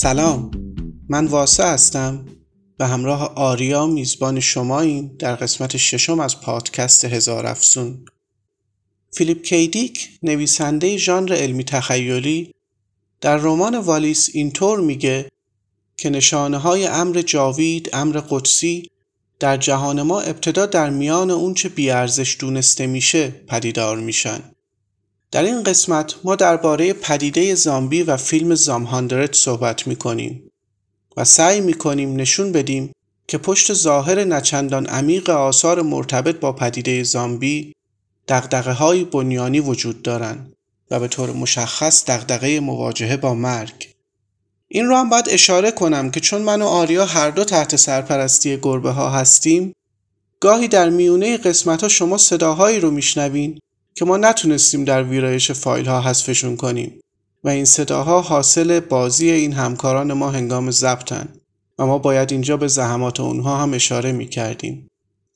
سلام. من واسه هستم و همراه آریا میزبان شماییم در قسمت ششم از پادکست هزار افسون فیلیپ کیدیک نویسنده ژانر علمی تخیلی در رمان والیس اینطور میگه که نشانه های امر جاوید امر قدسی در جهان ما ابتدا در میان اونچه بیارزش دونسته میشه پدیدار میشن. در این قسمت ما درباره پدیده زامبی و فیلم زام هاندرت صحبت می‌کنیم و سعی می‌کنیم نشون بدیم که پشت ظاهر نچندان عمیق آثار مرتبط با پدیده زامبی دقدقه های بنیانی وجود دارند و به طور مشخص دقدقه مواجهه با مرگ. این رو هم باید اشاره کنم که چون من و آریا هر دو تحت سرپرستی گربه ها هستیم گاهی در میونه قسمت ها شما صداهایی رو میشنوین که ما نتونستیم در ویرایش فایل ها حذفشون کنیم و این صداها حاصل بازی این همکاران ما هنگام ضبطن و ما باید اینجا به زحمات اونها هم اشاره می‌کردیم.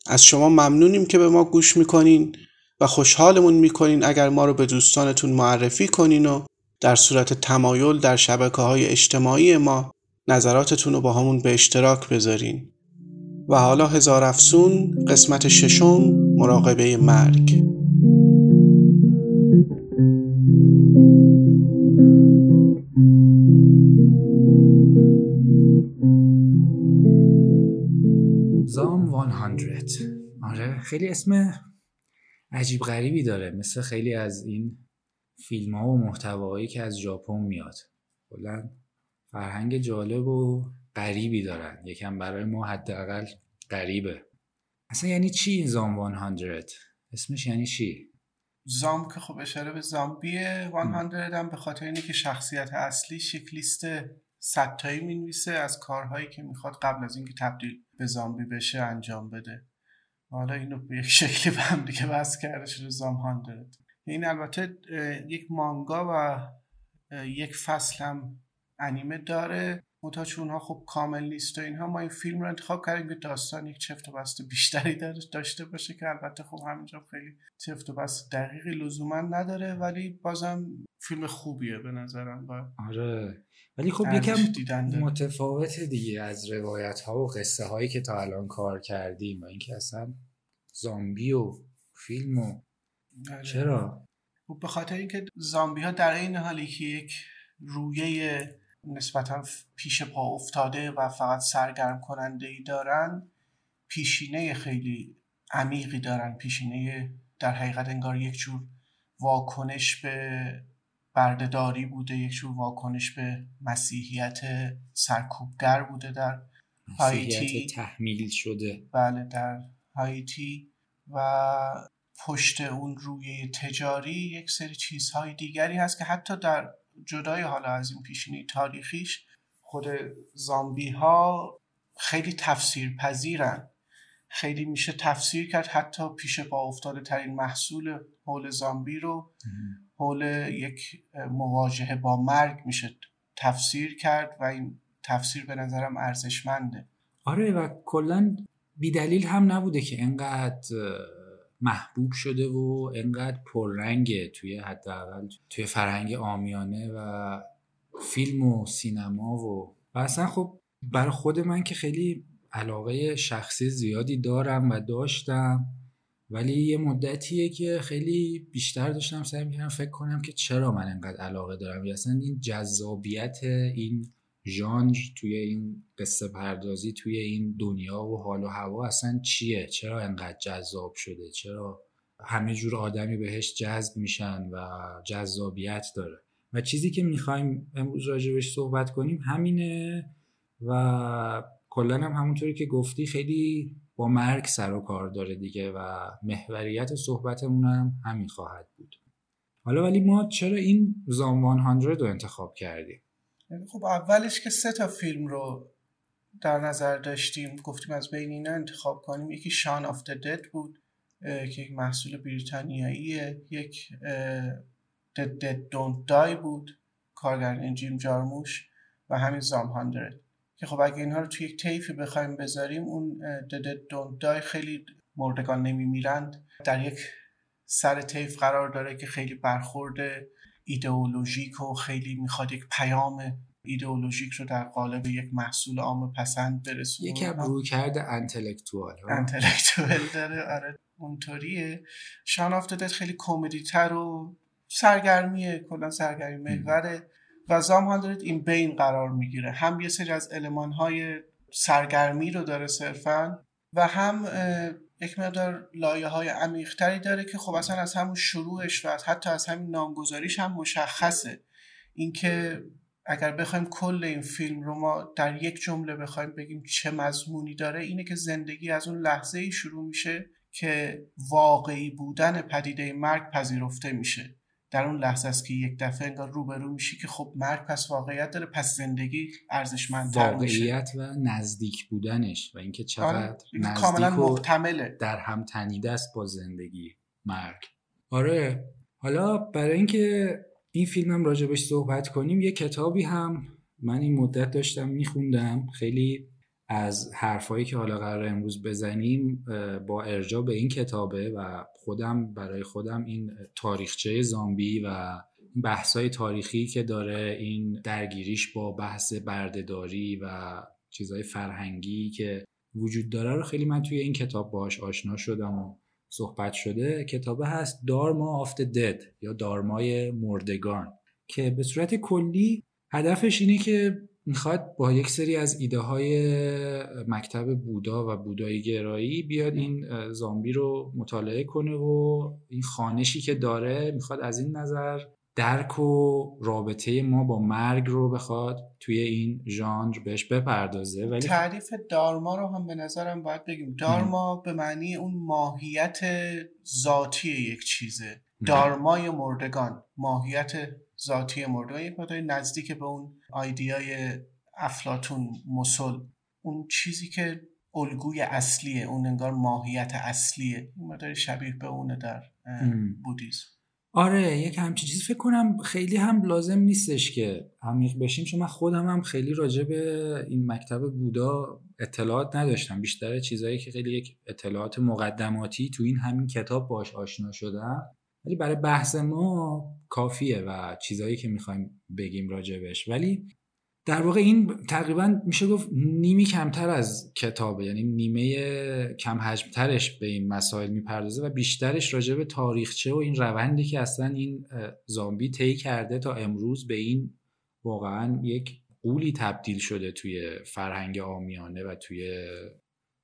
از شما ممنونیم که به ما گوش می‌کنین و خوشحالمون می‌کنین اگر ما رو به دوستانتون معرفی کنین و در صورت تمایل در شبکه های اجتماعی ما نظراتتون رو با همون به اشتراک بذارین. و حالا هزار افسون قسمت ششم مراقبه مرگ. خیلی اسم عجیب غریبی داره. مثل خیلی از این فیلم ها و محتوایی که از ژاپن میاد. کلا فرهنگ جالب و غریبی دارن. یکم برای ما حداقل غریبه. اصلا یعنی چی این زام 100 اسمش یعنی چی؟ زام که خب اشاره به زامبیه 100 هم به خاطر اینه که شخصیت اصلی شکلیست ستایی می‌نویسه از کارهایی که می‌خواد قبل از اینکه تبدیل به زامبی بشه انجام بده. حالا اینو به یک شکلی به هم دیگه بس شده زام 100 این البته یک مانگا و یک فصل هم انیمه داره. متا چون ها خب کامل نیست و اینها ما این فیلم رو انتخاب کردیم که داستان یک چفت و بست بیشتری داشته باشه که البته خب همینجا خیلی چفت و بست دقیقی لزوما نداره ولی بازم فیلم خوبیه به نظرم با آره. ولی خب یکم متفاوت دیگه از روایت ها و قصه هایی که تا الان کار کردیم و اینکه اصلا زامبی و فیلم و آره. چرا خب به خاطر اینکه زامبی ها در این حالی که یک رویه نسبتا پیش پا افتاده و فقط سرگرم کننده ای دارن پیشینه خیلی عمیقی دارن پیشینه در حقیقت انگار یک جور واکنش به بردهداری بوده یک جور واکنش به مسیحیت سرکوبگر بوده در هایتی. تحمیل شده. بله در هایتی. و پشت اون روی تجاری یک سری چیزهای دیگری هست که حتی در جدای حالا از این پیشینه تاریخیش خود زامبی ها خیلی تفسیر پذیرن خیلی میشه تفسیر کرد حتی پیش با افتاده ترین محصول حول زامبی رو حول یک مواجهه با مرگ میشه تفسیر کرد و این تفسیر به نظرم ارزشمنده. آره و کلا بیدلیل هم نبوده که انقدر محبوب شده و انقدر پررنگه توی حداقل توی فرهنگ آمیانه و فیلم و سینما و و اصلا خب برای خود من که خیلی علاقه شخصی زیادی دارم و داشتم. ولی یه مدتیه که خیلی بیشتر داشتم سعی می‌کردم فکر کنم که چرا من انقدر علاقه دارم. یا اصلا این جذابیت این ژانر توی این قصه پردازی توی این دنیا و حال و هوا اصلا چیه؟ چرا انقدر جذاب شده؟ چرا همه جور آدمی بهش جذب میشن و جذابیت داره؟ و چیزی که می‌خوایم امروز راجبش صحبت کنیم همینه و کلا هم همونطوری که گفتی خیلی مرگ سر و کار داره دیگه و محوریت صحبتمون هم همین خواهد بود. حالا ولی ما چرا این زام 100 رو انتخاب کردیم؟ یعنی خب اولش که سه تا فیلم رو در نظر داشتیم گفتیم از بین اینا انتخاب کنیم. یکی شان آف دد بود که یک محصول بریتانیاییه. یک دد دد دای بود کارگردان جیم جارموش و همین زام هاندرد که خب اگه اینها رو توی یک تیفی بخوایم بذاریم اون دد دونت دای خیلی مردگان نمیمیرند. در یک سر تیف قرار داره که خیلی برخورده ایدئولوژیک و خیلی می‌خواد یک پیام ایدئولوژیک رو در قالب یک محصول عام پسند برسونه. یکم روی کرده انتلکتوال انتلکتوال داره. آره اونطوریه. شان آف خیلی کمدی تر و سرگرمیه. کلا سرگرمی محوره. و زام این بین قرار می‌گیره. هم یه سری از علمان های سرگرمی رو داره صرفا و هم یک مقدار لایه های عمیقتری داره که خب اصلا از همون شروعش و حتی از همین نامگذاریش هم مشخصه. اینکه اگر بخوایم کل این فیلم رو ما در یک جمله بخوایم بگیم چه مضمونی داره اینه که زندگی از اون لحظه ای شروع میشه که واقعی بودن پدیده مرگ پذیرفته میشه. در اون لحظه است که یک دفعه انگار روبرو میشی که خب مرگ پس واقعیت داره پس زندگی ارزشمندتر میشه واقعیت و نزدیک بودنش و اینکه چقدر آره. نزدیک کاملا محتمله در هم تنیده است با زندگی مرگ آره حالا برای اینکه این فیلمم راجبش صحبت کنیم یه کتابی هم من این مدت داشتم میخوندم خیلی از حرفایی که حالا قرار امروز بزنیم با ارجاع به این کتابه و خودم برای خودم این تاریخچه زامبی و بحثای تاریخی که داره این درگیریش با بحث بردهداری و چیزهای فرهنگی که وجود داره رو خیلی من توی این کتاب باش آشنا شدم و صحبت شده کتابه هست دارما آفت دد یا دارمای مردگان که به صورت کلی هدفش اینه که می‌خواد با یک سری از ایده های مکتب بودا و بودایی گرایی بیاد این زامبی رو مطالعه کنه و این خانشی که داره می‌خواد از این نظر درک و رابطه ما با مرگ رو بخواد توی این ژانر بهش بپردازه. ولی تعریف دارما رو هم به نظرم باید بگیم. دارما به معنی اون ماهیت ذاتی یک چیزه. دارمای مردگان ماهیت ذاتی مردگان یک مقداری نزدیک به اون آیدیای افلاتون مسل اون چیزی که الگوی اصلیه اون انگار ماهیت اصلیه. این مقداری شبیه به اونه در بودیزم. آره یک همچین چیز فکر کنم خیلی هم لازم نیستش که عمیق بشیم چون من خودم هم خیلی راجع به این مکتب بودا اطلاعات نداشتم. بیشتر چیزهایی که خیلی یک اطلاعات مقدماتی تو این همین کتاب باش آشنا شدم. ولی برای بحث ما کافیه و چیزهایی که می‌خوایم بگیم راجبش. ولی در واقع این تقریبا میشه گفت نیمی کمتر از کتابه. یعنی نیمه کم حجمترش به این مسائل می‌پردازه و بیشترش راجع به تاریخچه و این روندی که اصلا این زامبی طی کرده تا امروز به این واقعا یک قولی تبدیل شده توی فرهنگ آمیانه و توی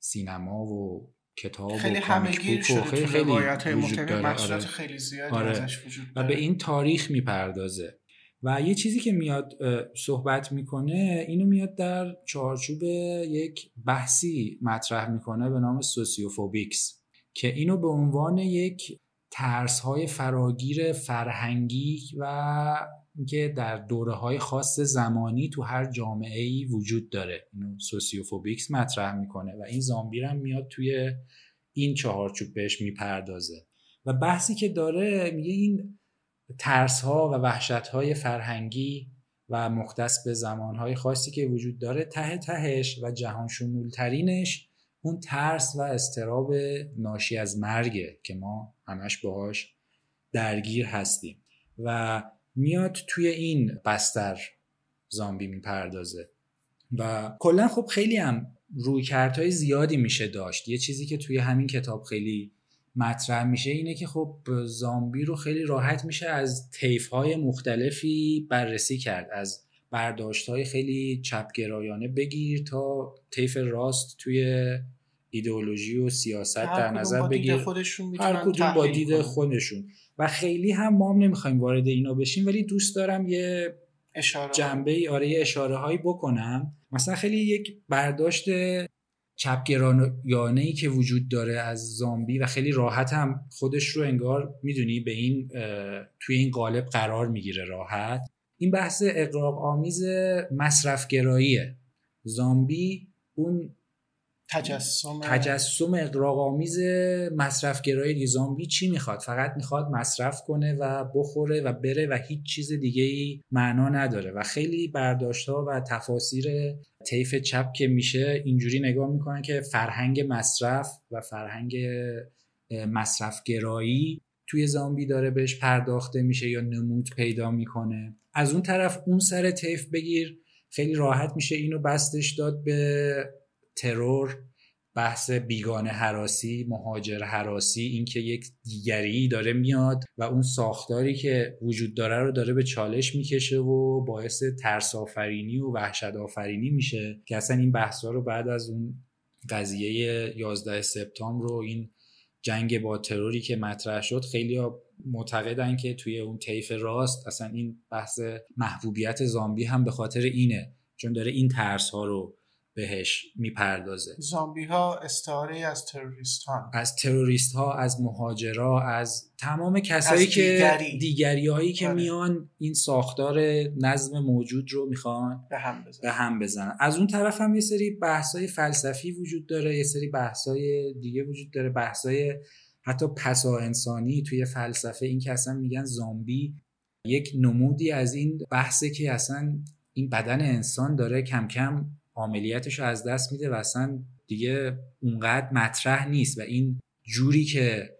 سینما و کتاب خیلی همگیر شده خیلی خیلی وجود آره. خیلی زیادی آره. ازش وجود و به این تاریخ می‌پردازه و یه چیزی که میاد صحبت می‌کنه اینو میاد در چارچوب یک بحثی مطرح می‌کنه به نام sociophobics که اینو به عنوان یک ترس های فراگیر فرهنگی و که در دوره های خاص زمانی تو هر جامعه ای وجود داره. اینو sociophobics مطرح می‌کنه و این زامبی هم میاد توی این چهارچوب بهش می‌پردازه. و بحثی که داره میگه این ترس ها و وحشت های فرهنگی و مختص به زمان های خاصی که وجود داره ته تهش و جهان شمول ترینش اون ترس و استراب ناشی از مرگه که ما همش باهاش درگیر هستیم. و میاد توی این بستر زامبی می‌پردازه. و کلا خب خیلی هم روی های زیادی میشه داشت. یه چیزی که توی همین کتاب خیلی مطرح میشه اینه که خب زامبی رو خیلی راحت میشه از طیف های مختلفی بررسی کرد از برداشت های خیلی چپگرایانه بگیر تا طیف راست توی ایدئولوژی و سیاست در نظر بگیر. هر کدوم با دید خودشون. و خیلی هم ما هم نمی‌خوایم وارد اینا بشیم ولی دوست دارم یه اشاره. جنبه ای آره یه اشاره هایی بکنم. مثلا خیلی یک برداشت چپگرایانه ای که وجود داره از زامبی و خیلی راحت هم خودش رو انگار می‌دونی به این توی این قالب قرار می‌گیره راحت. این بحث اقراق آمیز مصرفگراییه. زامبی اون تجسم تجسم اقراق‌آمیز مصرفگرایی زامبی چی می‌خواد؟ فقط می‌خواد مصرف کنه و بخوره و بره و هیچ چیز دیگه ای معنا نداره و خیلی برداشت ها و تفاسیر طیف چپ که میشه اینجوری نگاه می‌کنن که فرهنگ مصرف و فرهنگ مصرفگرایی توی زامبی داره بهش پرداخته میشه یا نمود پیدا می‌کنه. از اون طرف اون سر طیف بگیر خیلی راحت میشه اینو بستش داد به ترور بحث بیگانه حراسی مهاجر حراسی اینکه یک دیگری داره میاد و اون ساختاری که وجود داره رو داره به چالش می‌کشه و باعث ترس آفرینی و وحشت آفرینی میشه که اصلا این بحثا رو بعد از اون قضیه 11 سپتامبر رو این جنگ با تروری که مطرح شد خیلی معتقدن که توی اون طیف راست اصلا این بحث محبوبیت زامبی هم به خاطر اینه چون داره این ترس ها رو بهش می‌پردازه. زامبی ها استعاره از تروریست ها از تروریست ها از مهاجرا از تمام کسایی که دیگری, دیگری هایی که آره. میان این ساختار نظم موجود رو می‌خوان به هم بزنن. به هم بزنن. از اون طرف هم یه سری بحث های فلسفی وجود داره یه سری بحث های دیگه وجود داره بحث های حتی پسا انسانی توی فلسفه این که اصلا میگن زامبی یک نمودی از این بحثه که اصلا این بدن انسان داره کم کم عملیاتش رو از دست میده و اصلا دیگه اونقدر مطرح نیست و این جوری که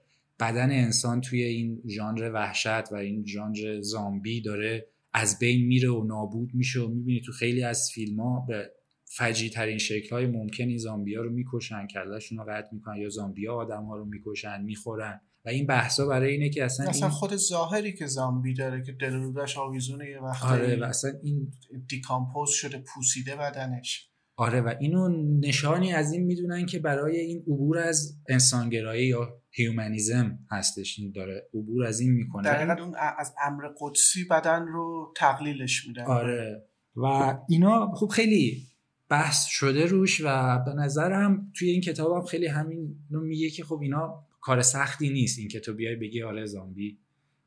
بدن انسان توی این ژانر وحشت و این ژانر زامبی داره از بین میره و نابود میشه و می‌بینی تو خیلی از فیلم ها به فجی ترین شکل های ممکن این زامبی ها رو می‌کشن کلشون رو قطع می‌کنن یا زامبی ها آدم ها رو می‌کشن می‌خورن. و این بحثا برای اینه که اصلا اصلا خود ظاهری که زامبی داره که دل رودش آویزونه یه وقتی آره و اصلا این decompose شده پوسیده بدنش. آره و اینو نشانی از این می‌دونن که برای این عبور از انسانگرایی یا humanism هستش این داره عبور از این می‌کنه. در اون از امر قدسی بدن رو تقلیلش میدن آره و اینا خب خیلی بحث شده روش و به نظرم توی این کتاب هم خیلی همین رو میگه که خب اینا کار سختی نیست این که تو بیای بگی آره زامبی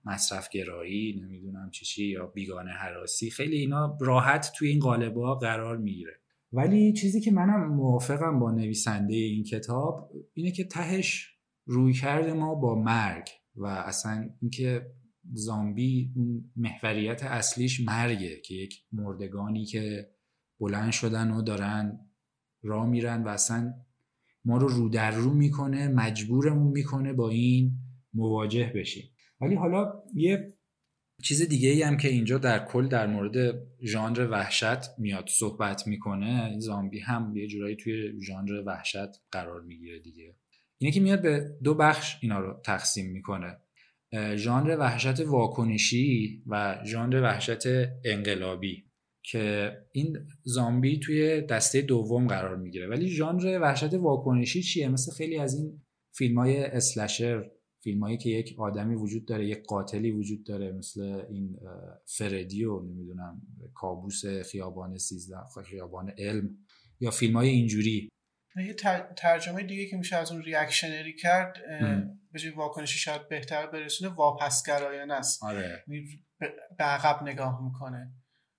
مصرف گرایی نمی‌دونم چی چی یا بیگانه حراسی خیلی اینا راحت توی این قالبا قرار می‌گیره. ولی چیزی که منم موافقم با نویسنده این کتاب اینه که تهش روی کرده ما با مرگ و اصلا اینکه زامبی اون محوریت اصلیش مرگه که یک مردگانی که بلند شدن و دارن را میرن و اصلا ما رو رو در رو می‌کنه مجبورمون می‌کنه با این مواجه بشیم. ولی حالا یه چیز دیگه ای هم که اینجا در کل در مورد ژانر وحشت میاد صحبت می‌کنه زامبی هم یه جورایی توی ژانر وحشت قرار می‌گیره دیگه. اینه که میاد به دو بخش اینا رو تقسیم می‌کنه. ژانر وحشت واکنشی و ژانر وحشت انقلابی. که این زامبی توی دسته دوم قرار می‌گیره. ولی ژانر وحشت واکنشی چیه؟ مثل خیلی از این فیلم های اسلشر فیلم هایی که یک آدمی وجود داره یک قاتلی وجود داره مثل این فردیو نمی‌دونم کابوس خیابان سیزده خیابان علم یا فیلم های اینجوری. یه ترجمه دیگه که میشه از اون ریاکشنری کرد به جای واکنشی شاید بهتر برسونه واپسگرایانه است. آره. به عقب نگاه می‌کنه.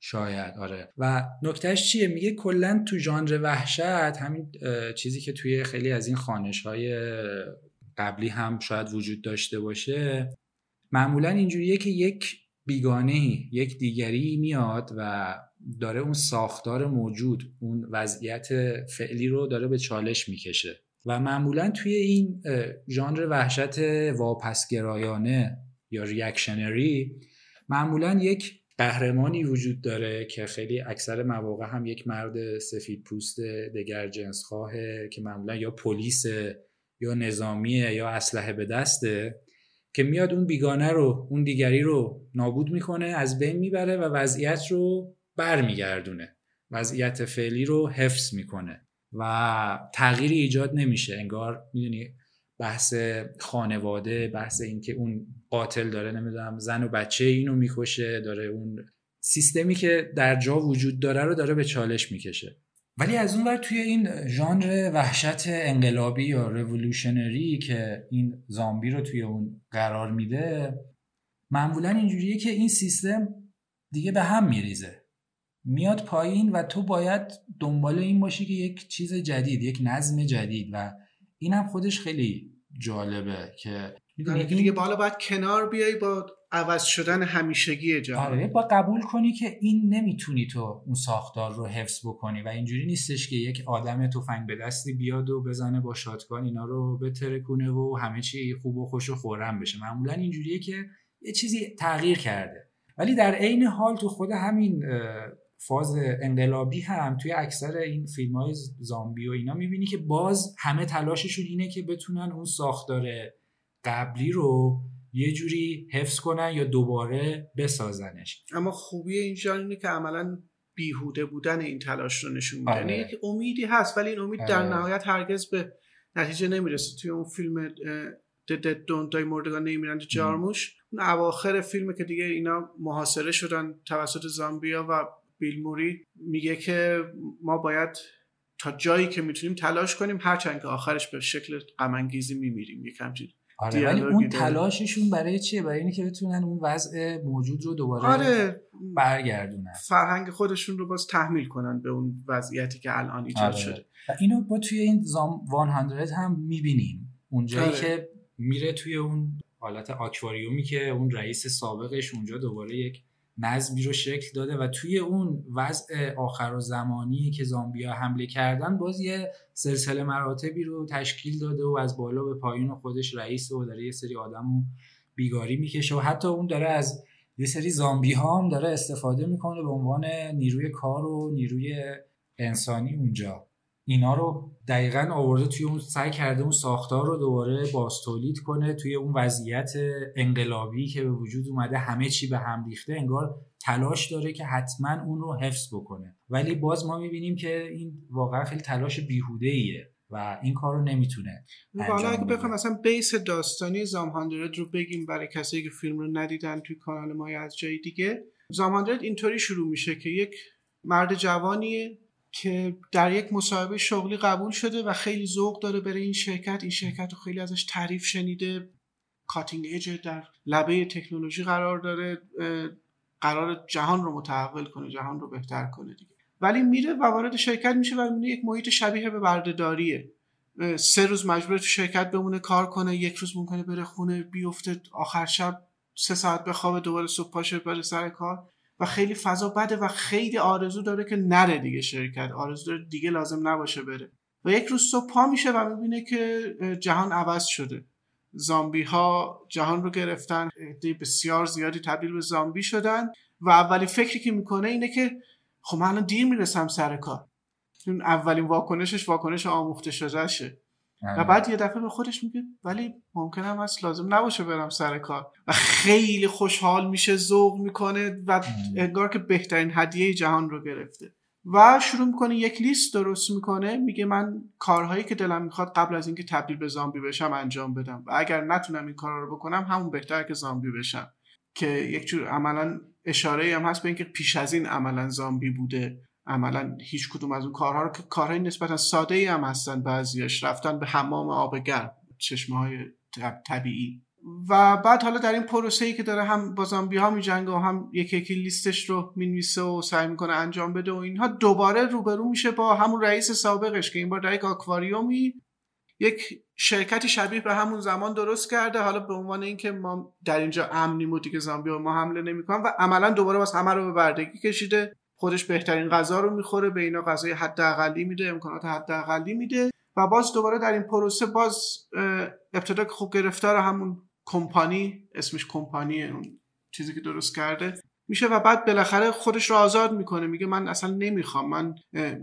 شاید آره. و نکتهش چیه؟ میگه کلا تو ژانر وحشت همین چیزی که توی خیلی از این خانش های قبلی هم شاید وجود داشته باشه معمولا اینجوریه که یک بیگانه یک دیگری میاد و داره اون ساختار موجود اون وضعیت فعلی رو داره به چالش می‌کشه. و معمولا توی این ژانر وحشت واپسگرایانه یا ریاکشنری معمولا یک قهرمانی وجود داره که خیلی اکثر مواقع هم یک مرد سفید پوست دگر جنس خواهه که معمولا یا پلیس یا نظامیه یا اسلحه به دسته که میاد اون بیگانه رو اون دیگری رو نابود می‌کنه از بین می‌بره و وضعیت رو برمیگردونه. وضعیت فعلی رو حفظ می‌کنه و تغییری ایجاد نمیشه. انگار می‌دونی بحث خانواده بحث اینکه اون قاتل داره نمی‌دونم زن و بچه اینو می‌کشه داره اون سیستمی که در جا وجود داره رو داره به چالش می‌کشه. ولی از اون ور توی این ژانر وحشت انقلابی یا رولوشنری که این زامبی رو توی اون قرار میده معمولا اینجوریه که این سیستم دیگه به هم میریزه. میاد پایین و تو باید دنبال این باشی که یک چیز جدید یک نظم جدید و این هم خودش خیلی جالبه که می‌دونی دیگه بالا باید کنار بیای با عوض شدن همیشگی جهان. آره با قبول کنی که این نمی‌تونی تو اون ساختار رو حفظ بکنی و اینجوری نیستش که یک آدم تفنگ به دستی بیاد و بزنه با شاتگان اینا رو بترکونه و همه چی خوب و خوش و خورم بشه. معمولا اینجوریه که یه چیزی تغییر کرده. ولی در عین حال تو خود همین فاز انقلابی هم توی اکثر این فیلم های زامبی و اینا می‌بینی که باز همه تلاششون اینه که بتونن اون ساختار قبلی رو یه جوری حفظ کنن یا دوباره بسازنش اما خوبی اینجا اینه که عملا بیهوده بودن این تلاش رو نشون میده آره. یعنی امیدی هست ولی این امید در آره. نهایت هرگز به نتیجه نمی‌رسه توی اون فیلم دد دونتای مردگان نمیرند جارموش اون اواخر فیلم که دیگه اینا محاصره شدن توسط زامبیا و بیل موری میگه که ما باید تا جایی که می‌تونیم تلاش کنیم هرچند که آخرش به شکل غم میمیریم یک همچین آره ولی اون. تلاششون برای چیه برای اینه که بتونن اون وضع موجود رو دوباره آره برگردونن فرهنگ خودشون رو باز تحمیل کنن به اون وضعیتی که الان ایجاد آره. شده و اینو با توی این زام 100 هم می‌بینیم اونجایی آره. که میره توی اون حالت آکواریومی که اون رئیس سابقش اونجا دوباره یک نظمی رو شکل داده و توی اون وضع آخر و زمانی که زامبیا حمله کردن باز یه سلسله مراتبی رو تشکیل داده و از بالا به پایین و خودش رئیس و داره یه سری آدم رو بیگاری می‌کشه و حتی اون داره از یه سری زامبی ها هم داره استفاده می‌کنه به عنوان نیروی کار و نیروی انسانی اونجا. اینا رو دقیقا آورده توی اون سعی کرده اون ساختار رو دوباره باستولید کنه توی اون وضعیت انقلابی که به وجود اومده همه چی به هم ریخته انگار تلاش داره که حتما اون رو حفظ بکنه ولی باز ما می‌بینیم که این واقعا خیلی تلاش بیهوده ایه و این کار رو نمی‌تونه حالا اگه. بخوام مثلا بیس داستانی زام هاندرد رو بگیم برای کسایی که فیلم رو ندیدن توی کانال ما یا از جای دیگه زام هاندرد اینطوری شروع میشه که یک مرد جوانیه که در یک مصاحبه شغلی قبول شده و خیلی ذوق داره برای این شرکت. این شرکت رو خیلی ازش تعریف شنیده. کاتینگ ایج در لبه تکنولوژی قرار داره. قرار جهان رو متحول کنه جهان رو بهتر کنه دیگه. ولی میره و وارد شرکت میشه و می‌بینه یک محیط شبیه به بردهداریه. سه روز مجبور تو شرکت بمونه کار کنه یک روز ممکنه بره خونه بیفته آخر شب سه ساعت بخوابه دوباره صبح پاشه بره سر کار. و خیلی فضا بده و خیلی آرزو داره که نره دیگه شرکت. آرزو داره دیگه لازم نباشه بره. و یک روز صبح پا میشه و می‌بینه که جهان عوض شده. زامبی ها جهان رو گرفتن عده بسیار زیادی تبدیل به زامبی شدن و اولین فکری که می‌کنه اینه که خب من الان دیر می‌رسم سر کار. اولین واکنشش واکنش آموخته شدهشه. و بعد یه دفعه به خودش میگه ولی ممکنه هم هست لازم نباشه برم سر کار. و خیلی خوشحال میشه ذوق می‌کنه و انگار که بهترین هدیه جهان رو گرفته. و شروع می‌کنه یک لیست درست می‌کنه میگه من کارهایی که دلم می‌خواد قبل از اینکه تبدیل به زامبی بشم انجام بدم. و اگر نتونم این کارا رو بکنم همون بهتر که زامبی بشم. که یک جور عملا اشاره هم هست به اینکه پیش از این عملا زامبی بوده. عملا هیچ کدوم از اون کارها رو که کارهای نسبتا ساده ای هم هستن بعضیاش رفتن به حمام آب گرم چشمه های طبیعی. و بعد حالا در این پروسه ای که داره هم با زامبی ها میجنگه و هم یکی یکی لیستش رو می‌نویسه و سعی می‌کنه انجام بده و اینها دوباره روبرو میشه با همون رئیس سابقش که این بار در یک آکواریومی یک شرکتی شبیه به همون زمان درست کرده. حالا به عنوان اینکه ما در اینجا امنیم و دیگه زامبی ما حمله نمی‌کنن و عملا دوباره باز همه رو به بردگی کشیده. خودش بهترین غذا رو می‌خوره به اینا غذای حداقلی میده امکانات حداقلی میده و باز دوباره در این پروسه باز ابتدا که خب گرفتار همون کمپانی اسمش کمپانی اون چیزی که درست کرده میشه و بعد بالاخره خودش رو آزاد می‌کنه میگه من اصلا نمی‌خوام من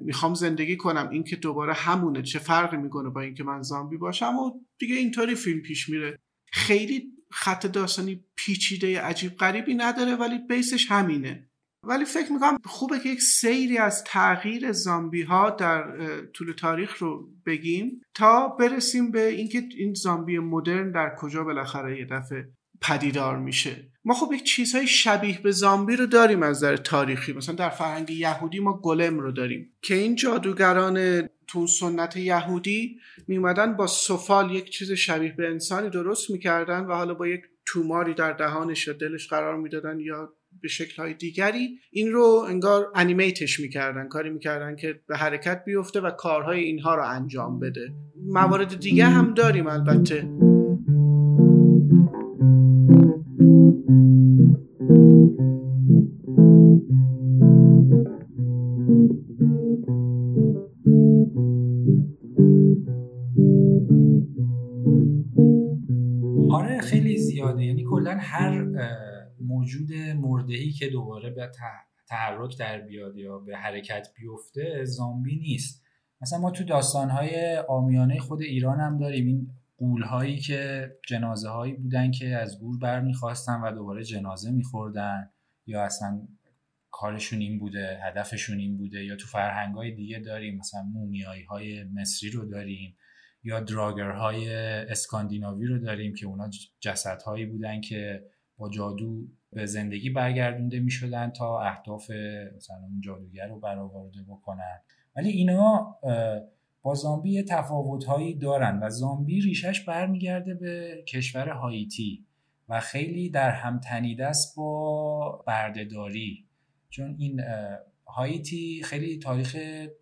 می‌خوام زندگی کنم این که دوباره همونه چه فرقی می‌کنه با اینکه من زامبی باشم؟ و دیگه اینطوری فیلم پیش میره. خیلی خط داستانی پیچیده عجیب غریبی نداره ولی بیسش همینه. ولی فکر می‌کنم خوبه که یک سیری از تغییر زامبی ها در طول تاریخ رو بگیم تا برسیم به اینکه این زامبی مدرن در کجا بالاخره یه دفعه پدیدار میشه. ما خب یک چیزهای شبیه به زامبی رو داریم از نظر تاریخی. مثلا در فرهنگ یهودی ما گلم رو داریم که این جادوگران تو سنت یهودی میومدن با سفال یک چیز شبیه به انسانی درست می‌کردن و حالا با یک توماری در دهانش یا دلش قرار می‌دادن یا به شکلهای دیگری این رو انگار انیمیتش می‌کردن کاری می‌کردن که به حرکت بیفته و کارهای اینها رو انجام بده. موارد دیگه هم داریم البته. آره خیلی زیاده. یعنی کلا هر موجود مرده ای که دوباره به تحرک در بیاد یا به حرکت بیفته زامبی نیست. مثلا ما تو داستانهای آمیانه خود ایران هم داریم. این قولهایی که جنازه هایی بودن که از گور برمیخواستن و دوباره جنازه میخوردن یا اصلا کارشون این بوده هدفشون این بوده یا تو فرهنگ های دیگه داریم. مثلا مومیایی های مصری رو داریم یا دراگرهای اسکاندیناوی رو داریم که اونا جسدهایی بودن که با جادو به زندگی برگردونده می شدن تا اهداف مثلا اون جادوگر رو برآورده بکنن. ولی اینا با زامبی یه تفاوت هایی دارن و زامبی ریشش برمیگرده به کشور هایتی و خیلی در هم تنیده است با بردهداری. چون این هایتی خیلی تاریخ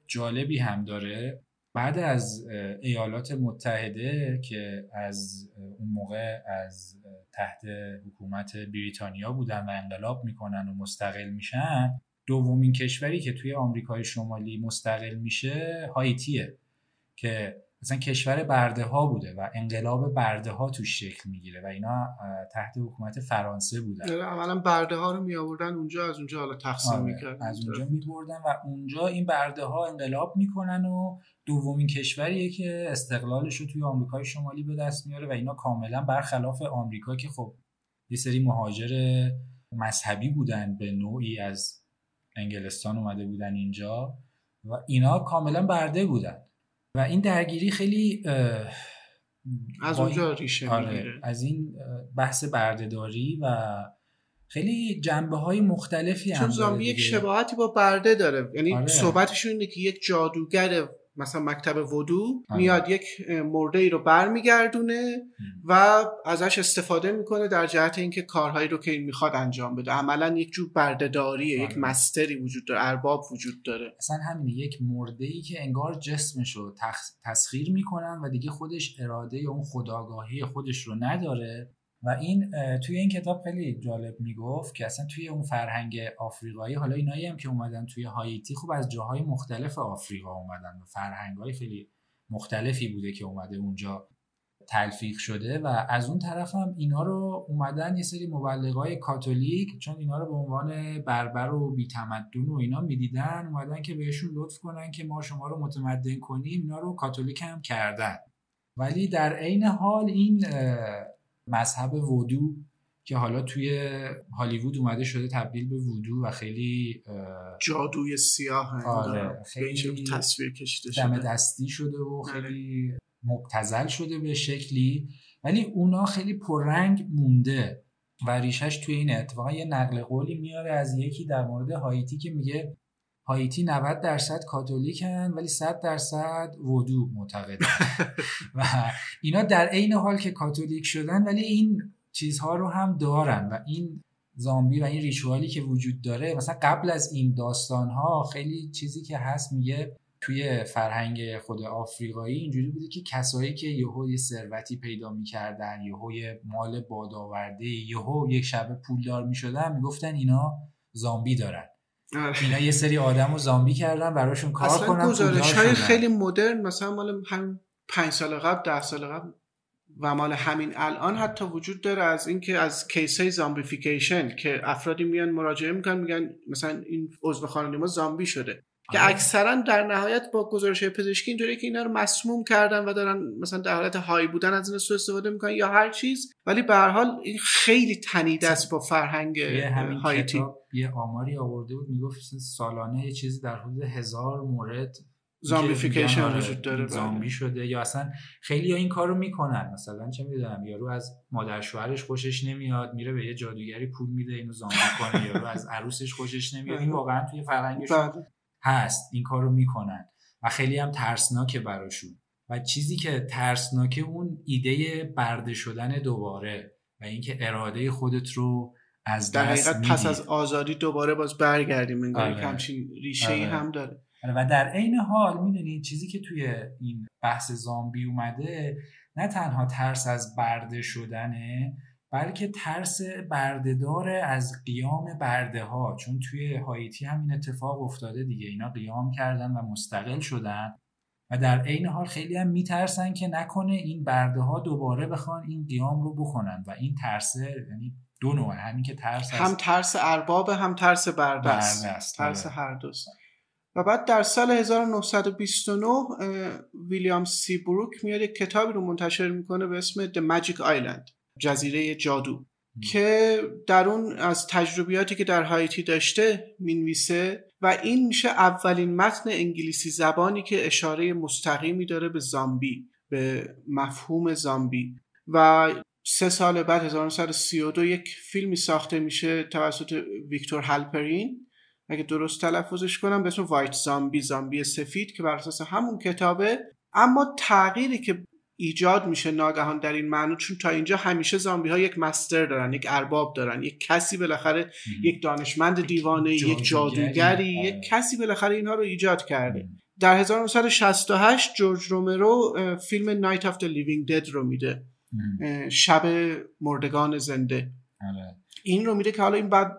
جالبی هم داره. بعد از ایالات متحده که از اون موقع از تحت حکومت بریتانیا بودن و انقلاب می‌کنن و مستقل میشن دومین کشوری که توی آمریکای شمالی مستقل میشه هایتیه که مثلا کشور برده ها بوده و انقلاب برده ها توش شکل می‌گیره و اینا تحت حکومت فرانسه بودن. اولا برده ها رو می آوردن اونجا از اونجا حالا تقسیم آره، می‌کردن. از اونجا می بردن و اونجا این برده ها انقلاب می‌کنن و دومین کشوریه که استقلالش رو توی آمریکای شمالی به دست میاره و اینا کاملا برخلاف آمریکا که خب یه سری مهاجر مذهبی بودن به نوعی از انگلستان اومده بودن اینجا و اینا کاملا برده بودن. و این درگیری خیلی از اونجا ریشه آره از این بحث بردهداری و خیلی جنبه های مختلفی چون زامبی یک شباهتی با برده داره. یعنی آره. صحبتشون اینه که یک جادوگر مثلا مکتب ودو آره. میاد یک مرده ای رو برمیگردونه و ازش استفاده می‌کنه در جهت اینکه کارهایی رو که این می‌خواد انجام بده عملا یک جور بردهداریه یک آره. مستری وجود داره ارباب وجود داره اصلا همینه یک مرده ای که انگار جسمش رو تسخیر می‌کنن و دیگه خودش اراده اون خداگاهی خودش رو نداره و این توی این کتاب خیلی جالب می‌گفت که اصلا توی اون فرهنگ آفریقایی حالا اینایی هم که اومدن توی هایتی خوب از جاهای مختلف آفریقا اومدن و فرهنگ های خیلی مختلفی بوده که اومده اونجا تلفیق شده و از اون طرف هم اینا رو اومدن یه سری مبلغای کاتولیک چون اینا رو به عنوان بربر و بیتمدن و اینا می‌دیدن اومدن که بهشون لطف کنن که ما شما رو متمدن کنیم اینا رو کاتولیک هم کردن. ولی در عین حال این مذهب ودو که حالا توی هالیوود اومده شده تبدیل به ودو و خیلی جادوی سیاه آره خیلی تصویر کشیده شده. دم دستی شده و آره. خیلی مبتزل شده به شکلی. ولی اونا خیلی پررنگ مونده و ریشش توی این اتفاقا یه نقل قولی میاره از یکی در مورد هایتی که میگه هایتی 90 درصد کاتولیکن ولی 100 درصد ودو معتقدن و اینا در عین حال که کاتولیک شدن ولی این چیزها رو هم دارن و این زامبی و این ریچوالی که وجود داره مثلا قبل از این داستان ها خیلی چیزی که هست میگه توی فرهنگ خود آفریقایی اینجوری بوده که کسایی که یهو یه ثروتی پیدا می‌کردن یهو یه مال بادآورده یهو یک شب پولدار می‌شدن می‌گفتن اینا زامبی دارن. اینا یه سری آدم رو زامبی کردن براشون کار اصلا کنن گزارش های خیلی مدرن مثلا مال همین پنج سال قبل ده سال قبل و مال همین الان حتی وجود داره از اینکه از کیس های زامبیفیکیشن که افرادی میان مراجعه می‌کنن میگن مثلا این عضو خانواده ما زامبی شده. که آره. اکثرا در نهایت با گزارش پزشکی اینطوری که اینا رو مسموم کردن و دارن مثلا در حالت های بودن از این سو استفاده می‌کنن یا هر چیز. ولی به هر حال این خیلی تنیده است با فرهنگ هایتی یه آماری آورده بود می‌گفت سالانه یه چیزی در حدود هزار مورد زامبیفیکیشن آره، وجود داره بله. زامبی شده یا اصلا خیلی ها این کارو می‌کنن مثلا چه می‌دونم یارو از مادر شوهرش خوشش نمیاد میره به یه جادوگری پول میده اینو زامبی کنه یارو از عروسش خوشش نمیاد این واقعا توی فرهنگش بله. هست این کار رو می‌کنن و خیلی هم ترسناکه براشون و چیزی که ترسناکه اون ایده برده شدن دوباره و اینکه اراده خودت رو از در حقیقت پس از آزادی دوباره باز برگردیم این آره. همچین ریشه ای آره. هم داره. آره، و در عین حال می‌دونی چیزی که توی این بحث زامبی اومده نه تنها ترس از برده شدنه بلکه ترس بردهدار از قیام برده ها چون توی هایتی هم این اتفاق افتاده دیگه. اینا قیام کردن و مستقل شدن. و در عین حال خیلی هم میترسن که نکنه این برده ها دوباره بخوان این قیام رو بکنن و این ترسه یعنی دو نوع همین که ترس هم ترس ارباب هم ترس بردست ترس آره. هر دوست و بعد در سال 1929 ویلیام سی بروک میاد یک کتابی رو منتشر می‌کنه به اسم The Magic Island جزیره جادو که در اون از تجربیاتی که در هایتی داشته می‌نویسه و این میشه اولین متن انگلیسی زبانی که اشاره مستقیمی داره به زامبی به مفهوم زامبی. و سه سال بعد 1932 یک فیلمی ساخته میشه توسط ویکتور هالپرین. اگه درست تلفظش کنم به اسم White Zombie زامبی سفید که بر اساس همون کتابه. اما تغییری که ایجاد میشه ناگهان در این معنی چون تا اینجا همیشه زامبی ها یک master دارن یک ارباب دارن یک کسی بالاخره یک دانشمند دیوانه یک جادوگری. آره. یک کسی بالاخره اینها رو ایجاد کرده. در 1968 جورج رومرو فیلم Night of the Living Dead رو میده. شب مردگان زنده. آره. این رو میده که حالا این بعد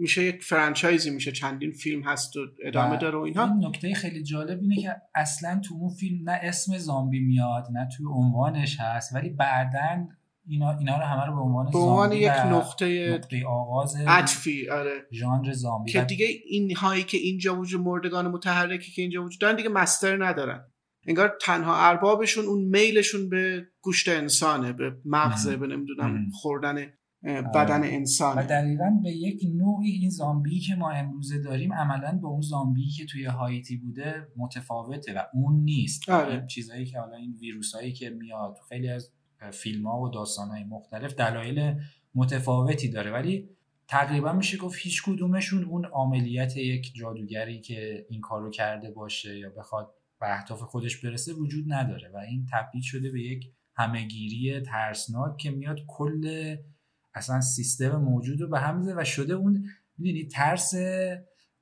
میشه یک فرانچایزی میشه چندین فیلم هست و ادامه داره و اینها. این نکته خیلی جالب اینه که اصلا تو اون فیلم نه اسم زامبی میاد نه توی عنوانش هست ولی بعدا اینا اینا رو همه رو به عنوان به عنوان یک نقطه نقطه آغاز عطفی آره. ژانر زامبی. که دیگه این هایی که اینجا وجود مردگان متحرکی که اینجا وجود دارن دیگه مستر ندارن. انگار تنها اربابشون اون میلشون به گوشت انسانه به مغزه به نمی‌دونم خوردن بدن آره. انسان و دقیقا به یک نوعی این زامبی که ما امروزه داریم عملا به اون زامبی که توی هایتی بوده متفاوته و اون نیست. آره. چیزهایی که حالا این ویروس هایی که میاد خیلی از فیلم ها و داستان های مختلف دلایل متفاوتی داره. ولی تقریبا میشه گفت هیچ کدومشون اون عملیت یک جادوگری که این کارو کرده باشه یا بخواد به اهداف خودش برسه وجود نداره و این تبدیل شده به یک همهگیری ترسناک که میاد کل اصلا سیستم موجود رو به هم و شده اون می‌دونی ترس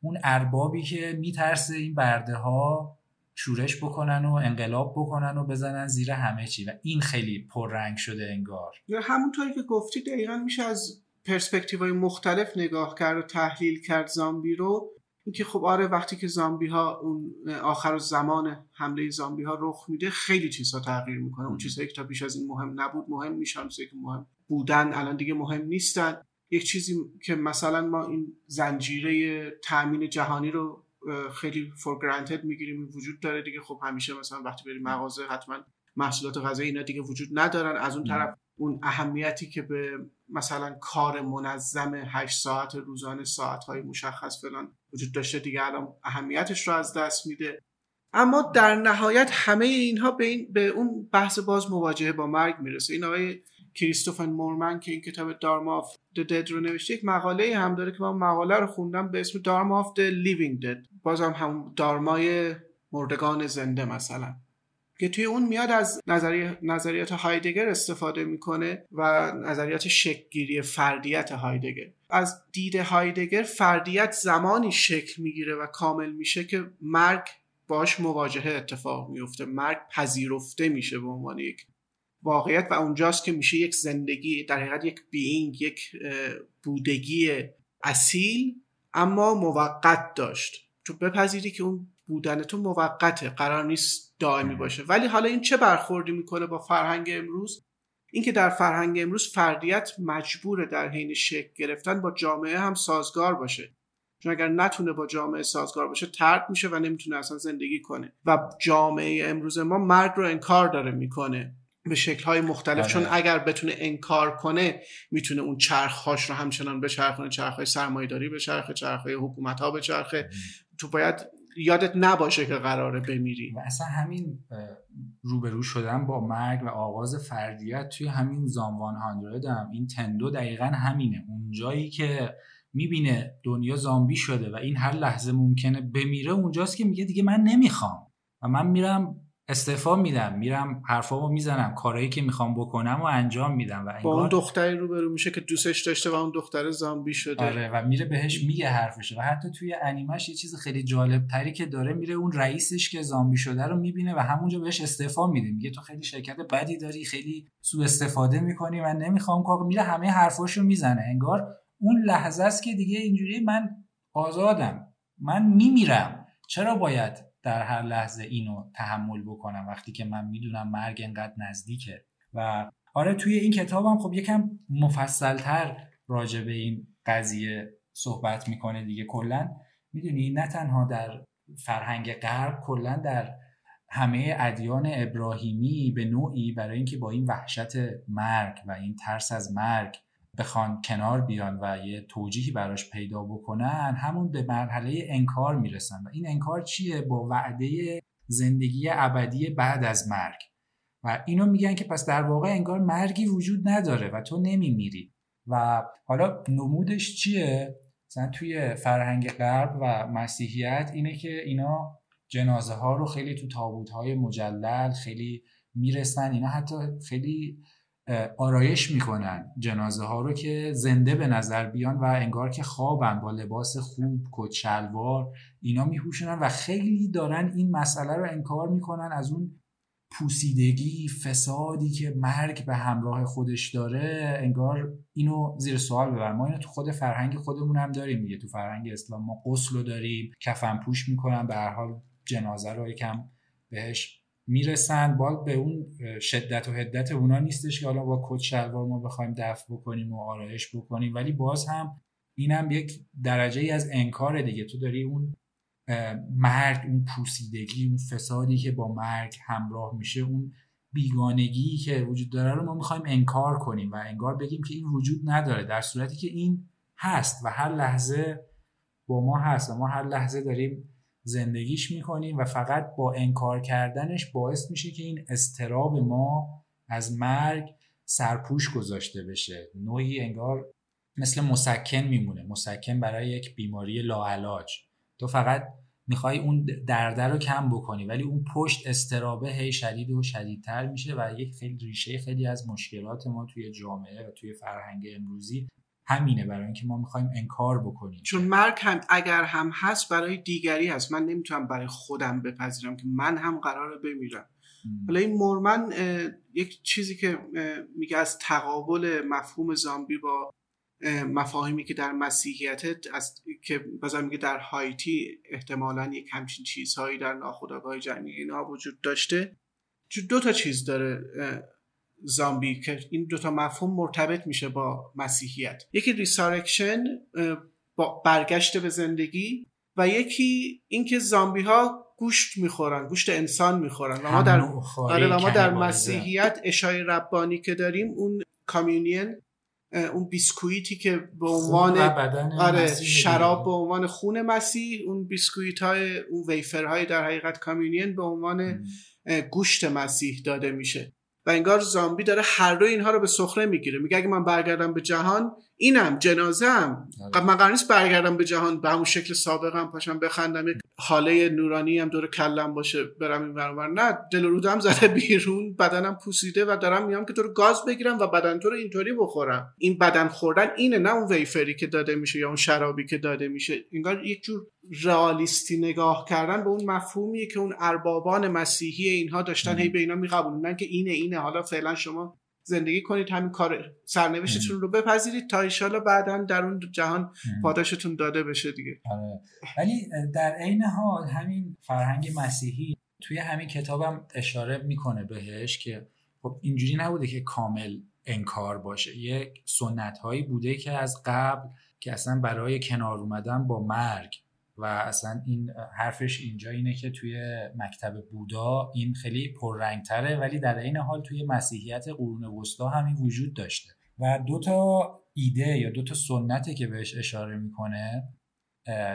اون اربابی که میترسه این برده ها شورش بکنن و انقلاب بکنن و بزنن زیر همه چی و این خیلی پررنگ شده انگار. یا همونطوری که گفتی دقیقا میشه از پرسپکتیو های مختلف نگاه کرد و تحلیل کرد زامبی رو. اینکه خب آره وقتی که زامبی ها اون آخر زمان حمله زامبی ها رخ میده خیلی چیزها تغییر می‌کنه. اون چیزهایی که تا پیش از این مهم نبود مهم میشن. که مهم بودن الان دیگه مهم نیستن. یک چیزی که مثلا ما این زنجیره تامین جهانی رو خیلی فور گرانتد می‌گیریم وجود داره دیگه. خب همیشه مثلا وقتی بریم مغازه حتما محصولات غذایی اینا دیگه وجود ندارن. از اون طرف اون اهمیتی که به مثلا کار منظم 8 ساعت روزانه ساعت های مشخص فلان وجود داشته دیگه الان اهمیتش رو از دست میده. اما در نهایت همه اینها به, این به اون بحث باز مواجهه با مرگ می‌رسه. این آقای کریستوفر مورمن که این کتاب Dharma of the Dead رو نوشته یک مقاله هم داره که من مقاله رو خوندم به اسم Dharma of Living Dead بازم هم دارمای مردگان زنده مثلا. که توی اون میاد از نظریات هایدگر استفاده می‌کنه و نظریات شکلگیری فردیت هایدگر. از دید هایدگر فردیت زمانی شکل می‌گیره و کامل میشه که مرگ باش مواجهه اتفاق میفته مرگ پذیرفته میشه به عنوان یک واقعیت و اونجاست که میشه یک زندگی در حقیقت یک بینگ یک بودگی اصیل اما موقت داشت. تو بپذیری که اون بودن تو موقته قرار نیست دائمی باشه. ولی حالا این چه برخوردی می‌کنه با فرهنگ امروز؟ اینکه در فرهنگ امروز فردیت مجبوره در حین شکل گرفتن با جامعه هم سازگار باشه. چون اگر نتونه با جامعه سازگار باشه ترد میشه و نمی‌تونه اصلا زندگی کنه. و جامعه امروز ما مرگ رو انکار داره می‌کنه به شکلهای مختلف. آره. چون اگر بتونه انکار کنه می‌تونه اون چرخهاش رو همچنان بچرخونه چرخهای سرمایه‌داری به چرخ چرخهای حکومت ها به چرخه. تو باید یادت نباشه که قراره بمیری. و اصلا همین روبرو شدن با مرگ و آغاز فردیت توی همین زاموان هاندرد هم این تندو دقیقا همینه. اونجایی که می‌بینه دنیا زامبی شده و این هر لحظه ممکنه بمیره اونجاست که میگه دیگه من نمی‌خوام و من میرم استعفا میدم میرم حرفامو می‌زنم کارهایی که می‌خوام بکنم و انجام میدم و با اون دختری روبرو میشه که دوستش داشته و اون دختر زامبی شده. آره و میره بهش میگه حرفشه و حتی توی انیمش یه چیز خیلی جالب تری که داره میره اون رئیسش که زامبی شده رو می‌بینه و همونجا بهش استعفا میده. میگه تو خیلی شرکت بدی داری خیلی سوء استفاده می‌کنی من نمی‌خوام کار میره همه حرفاشو می‌زنه. انگار اون لحظه است که دیگه اینجوری من آزادم. من میمیرم. چرا باید در هر لحظه اینو تحمل بکنم. وقتی که من می‌دونم مرگ انقدر نزدیکه. و آره توی این کتابم خب یکم مفصلتر راجع به این قضیه صحبت می‌کنه دیگه. کلا می‌دونی نه تنها در فرهنگ غرب کلا در همه ادیان ابراهیمی به نوعی برای اینکه با این وحشت مرگ و این ترس از مرگ بخوان کنار بیان و یه توجیهی براش پیدا بکنن همون به مرحله انکار می‌رسن. و این انکار چیه؟ با وعده زندگی ابدی بعد از مرگ. و اینو میگن که پس در واقع انگار مرگی وجود نداره و تو نمیمیری. و حالا نمودش چیه؟ مثلا توی فرهنگ غرب و مسیحیت اینه که اینا جنازه ها رو خیلی تو تابوت های مجلل خیلی می‌رسن اینا حتی خیلی آرایش می‌کنن جنازه ها رو که زنده به نظر بیان و انگار که خوابن با لباس خوب کت شلوار اینا میپوشونن و خیلی دارن این مسئله رو انکار می‌کنن از اون پوسیدگی فسادی که مرگ به همراه خودش داره. انگار اینو زیر سوال ببر. ما اینو تو خود فرهنگ خودمون هم داریم دیگه. تو فرهنگ اسلام ما غسل رو داریم کفن پوش می‌کنن. به هر حال جنازه رو یکم بهش می‌رسن. باید به اون شدت و حدت اونا نیستش که حالا با کت شلوار ما بخوایم دفع بکنیم و آرایش بکنیم. ولی باز هم اینم یک درجه ای از انکار دیگه. تو داری اون مرگ اون پوسیدگی اون فسادی که با مرگ همراه میشه اون بیگانگی که وجود داره رو ما می‌خوایم انکار کنیم و انگار بگیم که این وجود نداره. در صورتی که این هست و هر لحظه با ما هست و ما هر لحظه داریم زندگیش می‌کنیم و فقط با انکار کردنش باعث میشه که این استراب ما از مرگ سرپوش گذاشته بشه. نوعی انگار مثل مسکن میمونه. مسکن برای یک بیماری لاعلاج. تو فقط می‌خوای اون درده رو کم بکنی ولی اون پشت استرابه هی شدید و شدیدتر میشه و یک خیلی ریشه خیلی از مشکلات ما توی جامعه و توی فرهنگ امروزی همینه برای اینکه ما می‌خوایم انکار بکنیم. چون مرگ هم اگر هم هست برای دیگری هست. من نمی‌تونم برای خودم بپذیرم که من هم قراره بمیرم. حالا این مورمن یک چیزی که میگه از تقابل مفهوم زامبی با مفاهیمی که در مسیحیت از که بازم میگه در هایتی احتمالا یک همچین چیزهایی در ناخودآگاه جمعی اینا وجود داشته. دو تا چیز داره زامبی که این دوتا مفهوم مرتبط میشه با مسیحیت. یکی resurrection با برگشت به زندگی و یکی اینکه زامبی ها گوشت می‌خورن گوشت انسان می‌خورن. و ما در آره و ما در مسیحیت عشای ربانی که داریم اون communion اون بیسکویتی که به عنوان آره شراب به عنوان خون مسیح اون بیسکویت های اون wafer های در حقیقت communion به عنوان گوشت مسیح داده میشه. و انگار زامبی داره هر دو اینها رو به سخره می‌گیره. میگه اگه من برگردم به جهان اینم جنازه هم آره. من قرار نیست برگردم به جهان به همون شکل سابقم پاشم بخندم. یک حاله نورانی هم دور کلم باشه برم این برابر نه دل و رودم زده بیرون بدنم پوسیده و دارم میام که تو رو گاز بگیرم و بدن تو رو اینطوری بخورم. این بدن خوردن اینه نه اون ویفری که داده میشه یا اون شرابی که داده میشه. انگار یک جور رئالیستی نگاه کردن به اون مفهومی که اون اربابان مسیحی اینها داشتن. هی به اینا میقبولونن که اینه اینه. حالا فعلا شما زندگی کنید همین کار سرنوشتتون رو بپذیرید تا ایشالا بعدا در اون جهان پاداشتون داده بشه دیگه. آره. ولی در عین حال همین فرهنگ مسیحی توی همین کتابم اشاره می‌کنه بهش که خب اینجوری نبوده که کامل انکار باشه. یک سنت هایی بوده که از قبل که اصلا برای کنار اومدن با مرگ و اصلا این حرفش اینجا اینه که توی مکتب بودا این خیلی پررنگتره ولی در این حال توی مسیحیت قرون وسطا همین وجود داشته. و دو تا ایده یا دو تا سنته که بهش اشاره می‌کنه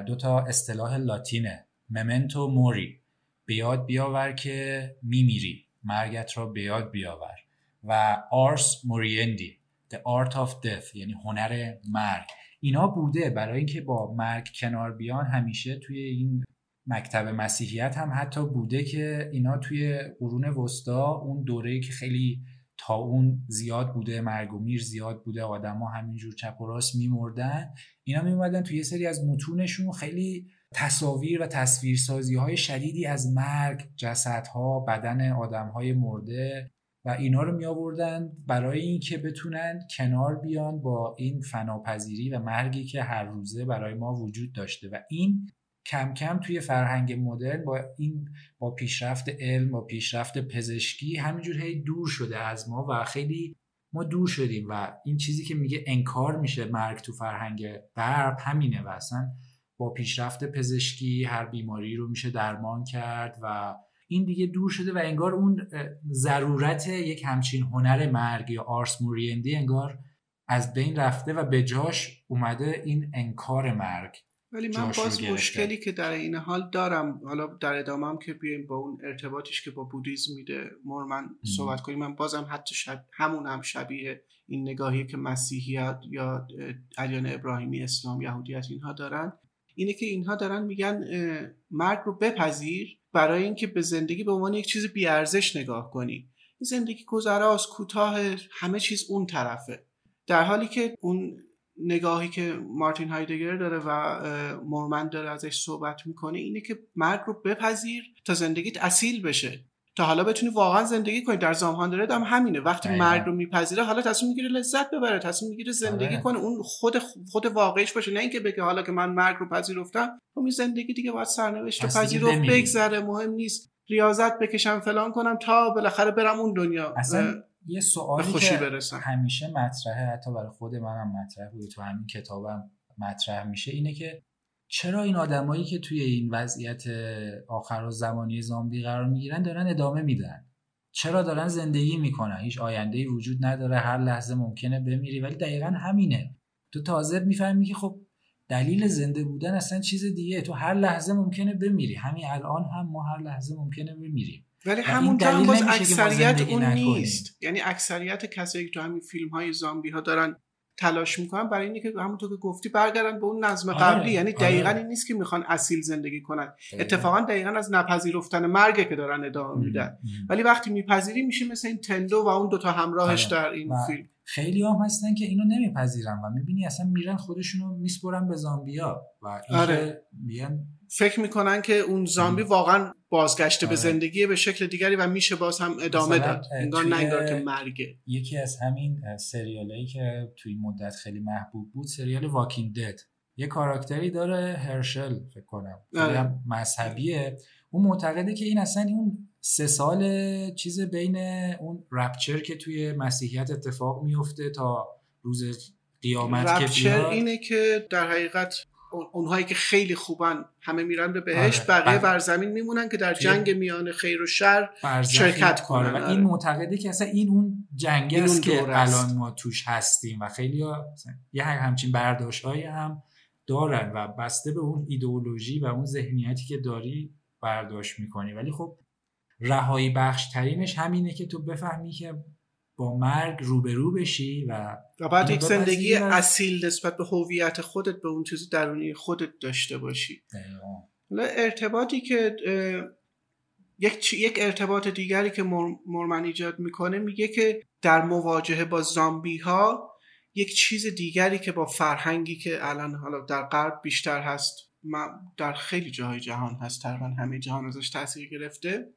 دو تا اصطلاح لاتینه. ممنتو موری. بیاد بیاور که میمیری. مرگت را بیاد بیاور. و آرس موریندی. The Art of Death یعنی هنر مرگ. اینا بوده. برای اینکه با مرگ کنار بیان همیشه توی این مکتب مسیحیت هم حتی بوده که اینا توی قرون وسطا اون دوره‌ای که خیلی تا اون زیاد بوده مرگ و میر زیاد بوده آدما همینجور چپ و راست میمردن. اینا میومدن توی یه سری از متونشون خیلی تصاویر و تصویرسازی های شدیدی از مرگ جسدها بدن آدم های مرده. و اینا رو می آوردن برای اینکه بتونن کنار بیان با این فناپذیری و مرگی که هر روزه برای ما وجود داشته. و این کم کم توی فرهنگ مدرن با این با پیشرفت علم با پیشرفت پزشکی همینجور هی دور شده از ما و خیلی ما دور شدیم. و این چیزی که میگه انکار میشه مرگ تو فرهنگ غرب همینه و اصلا با پیشرفت پزشکی هر بیماری رو میشه درمان کرد و این دیگه دور شده و انگار اون ضرورت یک همچین هنر مرگ یا آرس موریندی انگار از بین رفته و به جاش اومده این انکار مرگ ولی من باز مشکلی که در این حال دارم حالا در ادامه هم که بیایم با اون ارتباطیش که با بودیزم میده مورمن صحبت کنیم. من بازم حتی شب همون هم شبیه این نگاهی که مسیحیت یا ادیان ابراهیمی اسلام یهودیت اینها دارن. اینه که اینها دارن میگن مرگ رو بپذیر برای اینکه به زندگی به عنوان یک چیز بیارزش نگاه کنی. این زندگی گذراست کوتاه همه چیز اون طرفه. در حالی که اون نگاهی که مارتین هایدگر داره و مورمن داره ازش صحبت می‌کنه اینه که مرگ رو بپذیر تا زندگیت اصیل بشه. تا حالا بتونی واقعا زندگی کنی. در زمان داره هم همینه. وقتی مرگ رو میپذیره حالا تصمیم می‌گیره لذت ببره تصمیم می‌گیره زندگی آره. کنه. اون خود خود واقعیش باشه. نه اینکه بگه حالا که من مرگ رو پذیرفتم. خب این زندگی دیگه باید سرنوشت رو پذیرفت بگذره. مهم نیست. ریاضت بکشم فلان کنم تا بالاخره برم اون دنیا. اصلا یه سوالی که برسم. همیشه مطرحه حتی برای خود منم مطرح بود. تو همین کتابم مطرح میشه. اینه که چرا این آدمایی که توی این وضعیت آخر و زمانی زامبی قرار می‌گیرن دارن ادامه میدن؟ چرا دارن زندگی می‌کنن؟ هیچ آینده وجود نداره هر لحظه ممکنه بمیری ولی دقیقا همینه. تو تازه می‌فهمی که خب دلیل زنده بودن اصلا چیز دیگه. تو هر لحظه ممکنه بمیری. همین الان هم ما هر لحظه ممکنه بمیریم. ولی همون هم باز اکثریت اون نیست. یعنی اکثریت کسایی که تو همین فیلم های زامبی ها دارن تلاش می‌کنن برای اینکه همونطور که گفتی برگردن به اون نظم آره، قبلی یعنی آره. دقیقا این نیست که می‌خوان اصیل زندگی کنن اتفاقا دقیقا از نپذیرفتن مرگه که دارن ادامه میدن ولی وقتی میپذیری میشه مثل این تندو و اون دوتا همراهش آره. در این فیلم خیلی هم هستن که اینو نمیپذیرن و می‌بینی اصلا میرن خودشونو میسپرن به زامبیا و آره. فکر می‌کنن که اون زامبی واقعا بازگشته به زندگی به شکل دیگری و میشه باز هم ادامه داد. انگار نه انگار که مرگه یکی از همین سریالایی که توی مدت خیلی محبوب بود سریال واکینگ دد یه کاراکتری داره هرشل فکر کنم. آره. مذهبیه. اون معتقده که این اصلا اون سه سال چیز بین اون رپچر که توی مسیحیت اتفاق میفته تا روز قیامت که بیاد. اینه که در حقیقت اونهایی که خیلی خوبن همه میرن به بهشت آره. بقیه بر زمین میمونن که در جنگ میان خیر و شر شرکت کنن آره. و این معتقده که اصلا این اون جنگی است که الان ما توش هستیم و خیلی ها یه همچین برداشت هم دارن و بسته به اون ایدئولوژی و اون ذهنیتی که داری برداشت می‌کنی ولی خب رهایی بخش ترینش همینه که تو بفهمی که با مرگ روبرو بشی و بعد یک زندگی اصیل نسبت به هویت خودت به اون چیز درونی خودت داشته باشی. ارتباطی که یک یک ارتباط دیگری که مورمن ایجاد می‌کنه میگه که در مواجهه با زامبی ها یک چیز دیگری که با فرهنگی که الان حالا در غرب بیشتر هست در خیلی جاهای جهان هست تقریبا همه جهان ازش تاثیر گرفته.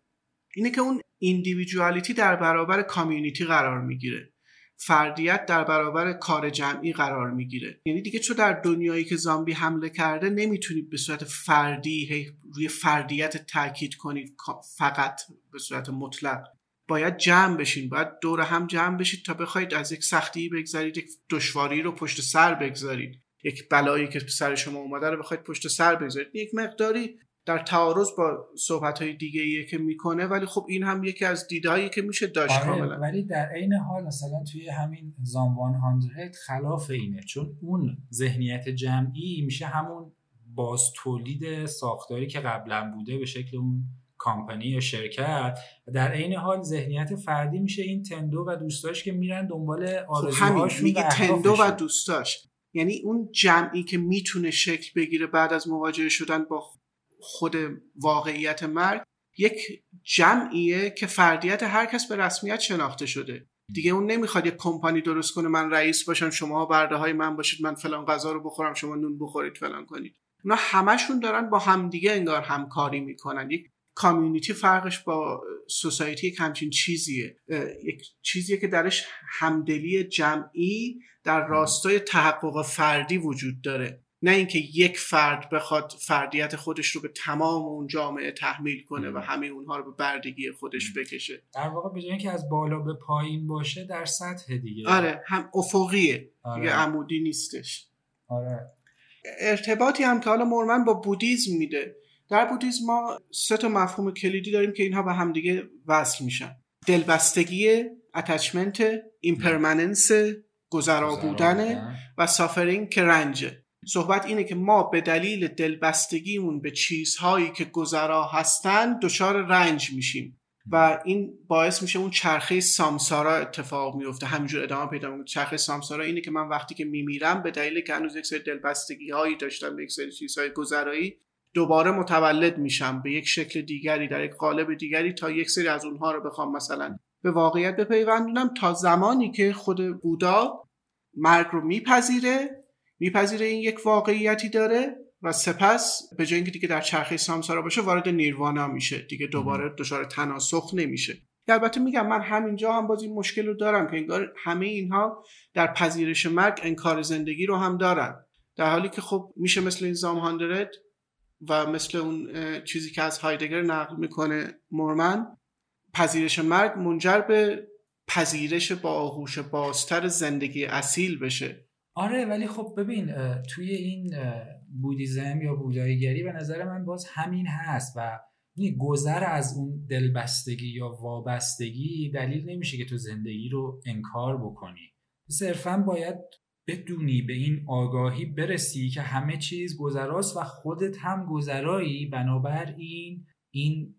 اینه که اون individuality در برابر community قرار می‌گیره. فردیت در برابر کار جمعی قرار می‌گیره. یعنی دیگه چون در دنیایی که زامبی حمله کرده نمی‌تونید به صورت فردی روی فردیت تاکید کنید فقط به صورت مطلق. باید جمع بشین باید دور هم جمع بشید تا بخواید از یک سختی بگذارید یک دشواری رو پشت سر بگذارید. یک بلایی که سر شما اومده رو بخواید پشت سر بگذارید. یک مقداری در تعارض با صحبت های دیگه ایه که می‌کنه ولی خب این هم یکی از دیدهایی که میشه داشت آره کاملا. ولی در عین حال مثلا توی همین زاموان هاندرد خلاف اینه چون اون ذهنیت جمعی میشه همون باز تولید ساختاری که قبلا بوده به شکل اون کامپانی یا شرکت. و در عین حال ذهنیت فردی میشه این تندو و دوستاش که میرن دنبال خب آرزوهاشون خب تندو و دوستاش. یعنی اون جمعی که می‌تونه شکل بگیره بعد از مواجهه شدن با خود واقعیت مرگ یک جمعیه که فردیت هر کس به رسمیت شناخته شده. دیگه اون نمی‌خواد یک کمپانی درست کنه من رئیس باشم شما برده های من باشید من فلان غذا رو بخورم شما نون بخورید فلان کنید. اونا همشون دارن با همدیگه انگار همکاری می‌کنن. یک community فرقش با society یک همچین چیزیه. یک چیزیه که درش همدلی جمعی در راستای تحقق فردی وجود داره. نه اینکه یک فرد بخواد فردیت خودش رو به تمام اون جامعه تحمیل کنه و همه اونها رو به بردگی خودش بکشه. در واقع به اینکه از بالا به پایین باشه در سطح دیگه. آره هم افقیه. آره. دیگه عمودی نیستش. آره. ارتباطی هم که حالا مورمن با بودیزم میده. در بودیزم ما سه تا مفهوم کلیدی داریم که اینها به همدیگه وصل میشن. دلبستگی attachment impermanence گذرا بودن و suffering که رنجه. صحبت اینه که ما به دلیل دلبستگیمون به چیزهایی که گذرا هستن دچار رنج میشیم. و این باعث میشه اون چرخه سامسارا اتفاق میفته. همینجور ادامه پیدا می‌کنه. چرخه سامسارا اینه که من وقتی که میمیرم به دلیل که هنوز یک سری دلبستگی هایی داشتم به یک سری چیزهای گذرایی دوباره متولد میشم به یک شکل دیگری در یک قالب دیگری تا یک سری از اونها رو بخوام مثلا به واقعیت بپیوندونم تا زمانی که خود بودا مرگ رو میپذیره میپذیره این یک واقعیتی داره و سپس به جای اینکه دیگه در چرخه سامسارا باشه وارد نیروانا میشه. دیگه دوباره دچار تناسخ نمیشه. البته میگم من همینجا هم باز این مشکل رو دارم که انگار همه اینها در پذیرش مرگ انکار زندگی رو هم دارن. در حالی که خب میشه مثل این زام هاندرد و مثل اون چیزی که از هایدگر نقل می‌کنه مورمن پذیرش مرگ منجر به پذیرش با آغوش بازتر زندگی اصیل بشه. آره ولی خب ببین توی این بودیزم یا بوداییگری به نظر من باز همین هست و گذر از اون دلبستگی یا وابستگی دلیل نمیشه که تو زندگی رو انکار بکنی. صرفا باید بدونی به این آگاهی برسی که همه چیز گذراست و خودت هم گذرایی. بنابراین این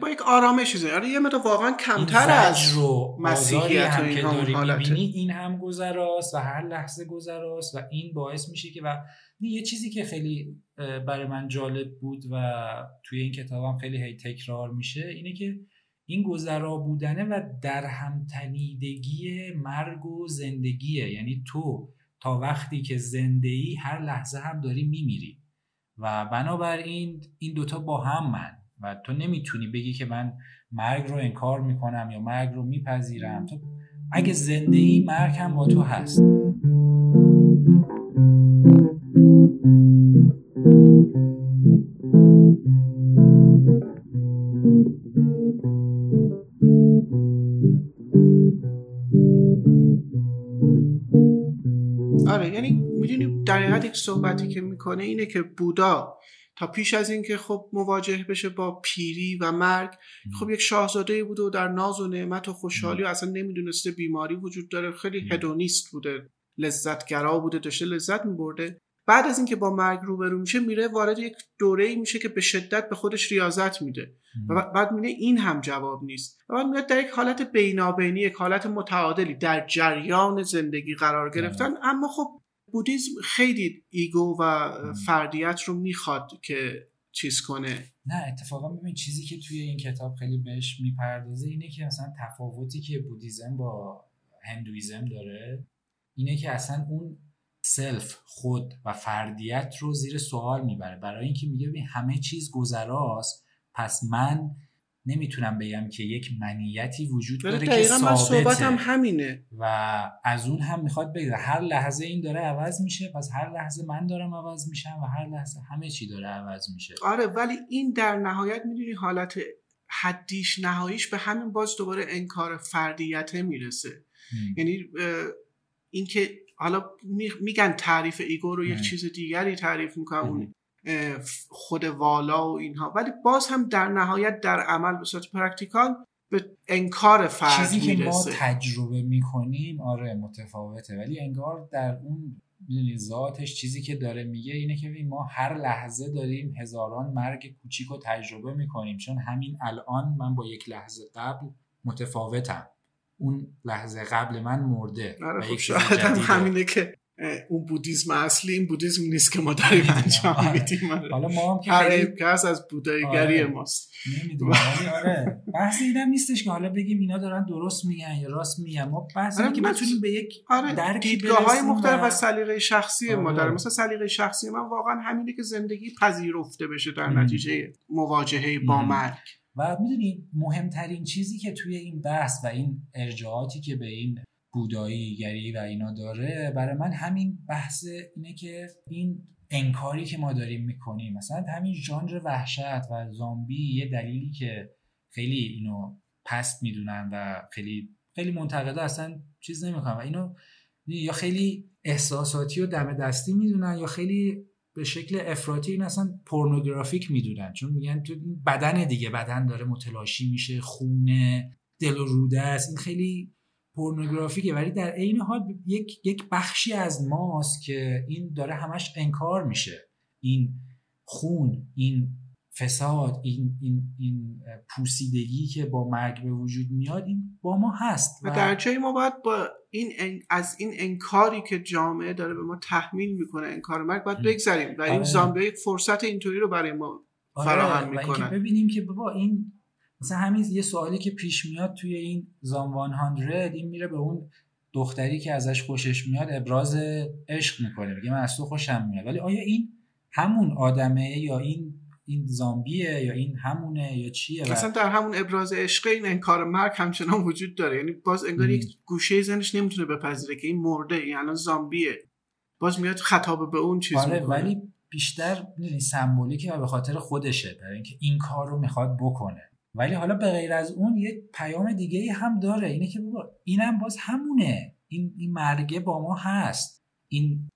با یک آرامش آره یه واقعا کمتر از رو مسیحیت هم که داری این هم گذراست و هر لحظه گذراست و این باعث میشه که و یه چیزی که خیلی برای من جالب بود و توی این کتابم خیلی هی تکرار میشه اینه که این گذرا بودنه و در همتنیدگی مرگ و زندگیه. یعنی تو تا وقتی که زنده ای هر لحظه هم داری میمیری. و بنابراین این دوتا با هم من. و تو نمی‌تونی بگی که من مرگ رو انکار می‌کنم یا مرگ رو میپذیرم. تو اگه زنده ای مرگ هم با تو هست. آره یعنی می‌دونی در یک صحبتی که می‌کنه اینه که بودا تا پیش از اینکه خب مواجه بشه با پیری و مرگ خب یک شاهزاده بوده و در ناز و نعمت و خوشحالی و اصلا نمی‌دونسته بیماری وجود داره. خیلی هدونیست بوده لذتگرا بوده داشته لذت میبرده. بعد از اینکه با مرگ روبرو میشه میره وارد یک دوره ای میشه که به شدت به خودش ریاضت میده. و بعد میره این هم جواب نیست. و بعد میاد در یک حالت بینابینی یک حالت متعادلی در جریان زندگی قرار گرفتن. اما خب بودیزم خیلی ego و فردیت رو می‌خواد که چیز کنه. نه اتفاقا ببین چیزی که توی این کتاب خیلی بهش می‌پردازه اینه که مثلا تفاوتی که بودیزم با هندویزم داره اینه که اصلا اون self خود و فردیت رو زیر سوال می‌بره. برای اینکه میگه ببین همه چیز گذراست پس من نمی‌تونم بگم که یک منیتی وجود داره که ثابته. هم همینه. و از اون هم می‌خواد بگه هر لحظه این داره عوض میشه پس هر لحظه من دارم عوض میشم و هر لحظه همه چی داره عوض میشه. آره ولی این در نهایت می‌دونی حالت حدیش نهاییش به همین باز دوباره انکار فردیت می‌رسه. یعنی اینکه حالا میگن تعریف ego رو یک چیز دیگری تعریف می‌کنن اون خود والا و اینها. ولی باز هم در نهایت در عمل به صورت practical به انکار فرد چیزی که ما تجربه می‌کنیم آره متفاوته. ولی انگار در اون ذاتش چیزی که داره میگه اینه که ما هر لحظه داریم هزاران مرگ کوچیک رو تجربه می‌کنیم. چون همین الان من با یک لحظه قبل متفاوتم. اون لحظه قبل من مرده آره خب همینه که اون بودیزم اصلی این بودیزم نیست که ما داریم انجام میدیم حالا ما هم که خیلی از بوداییگری آره. ماست. نمی‌دونم آره. بحث اینم نیستش که حالا بگیم اینا دارن درست میگن یا راست میگن. ما بحث آره که بتونیم به یک آره دیدگاه های مختلف و سلیقه شخصی آره. ما داره مثلا سلیقه شخصی من واقعا همینه که زندگی پذیرفته بشه در نتیجه مواجهه با مرگ. و می‌دونی مهمترین چیزی که توی این بحث و این ارجاعاتی که به این بودایی گری و اینا داره. برای من همین بحث اینه که این انکاری که ما داریم می‌کنیم مثلا همین ژانر وحشت و زامبی یه دلیلی که خیلی اینو پست می‌دونن و خیلی خیلی منتقده اصلا چیز نمی‌کنن و اینو یا خیلی احساساتی و دم دستی می‌دونن یا خیلی به شکل افراطی این اصلا پورنوگرافیک می‌دونن. چون میگن تو بدن دیگه بدن داره متلاشی میشه خونه دل و روده است. این خیلی پورنوگرافیکه ولی در عین حال یک یک بخشی از ماست که این داره همش انکار میشه. این خون این فساد این این این پوسیدگی که با مرگ به وجود میاد این با ما هست و, در جای ما باید با این از این انکاری که جامعه داره به ما تحمیل می‌کنه انکار مرگ باید بگذریم. و این آره. زامبی یک فرصت اینطوری رو برای ما آره، فراهم می‌کنه. ببینیم که بابا این مثلا همین یه سوالی که پیش میاد توی این زام 100 این میره به اون دختری که ازش خوشش میاد ابراز عشق می‌کنه. میگه من از تو خوشم میاد. ولی آیا این همون آدمه یا این این زامبیه یا این همونه یا چیه؟ مثلا در همون ابراز عشق این انکار مرگ همچنان وجود داره. یعنی باز انگار یک گوشه زنش نمی‌تونه بپذیره که این مرده این الان زامبیه. باز میاد خطاب به اون چیز آره ولی بیشتر سمبولیکه و به خاطر خودشه برای اینکه این کار رو می‌خواد بکنه. ولی حالا به غیر از اون یک پیام دیگه هم داره. اینه که بابا اینم باز همونه. این این مرگه با ما هست. این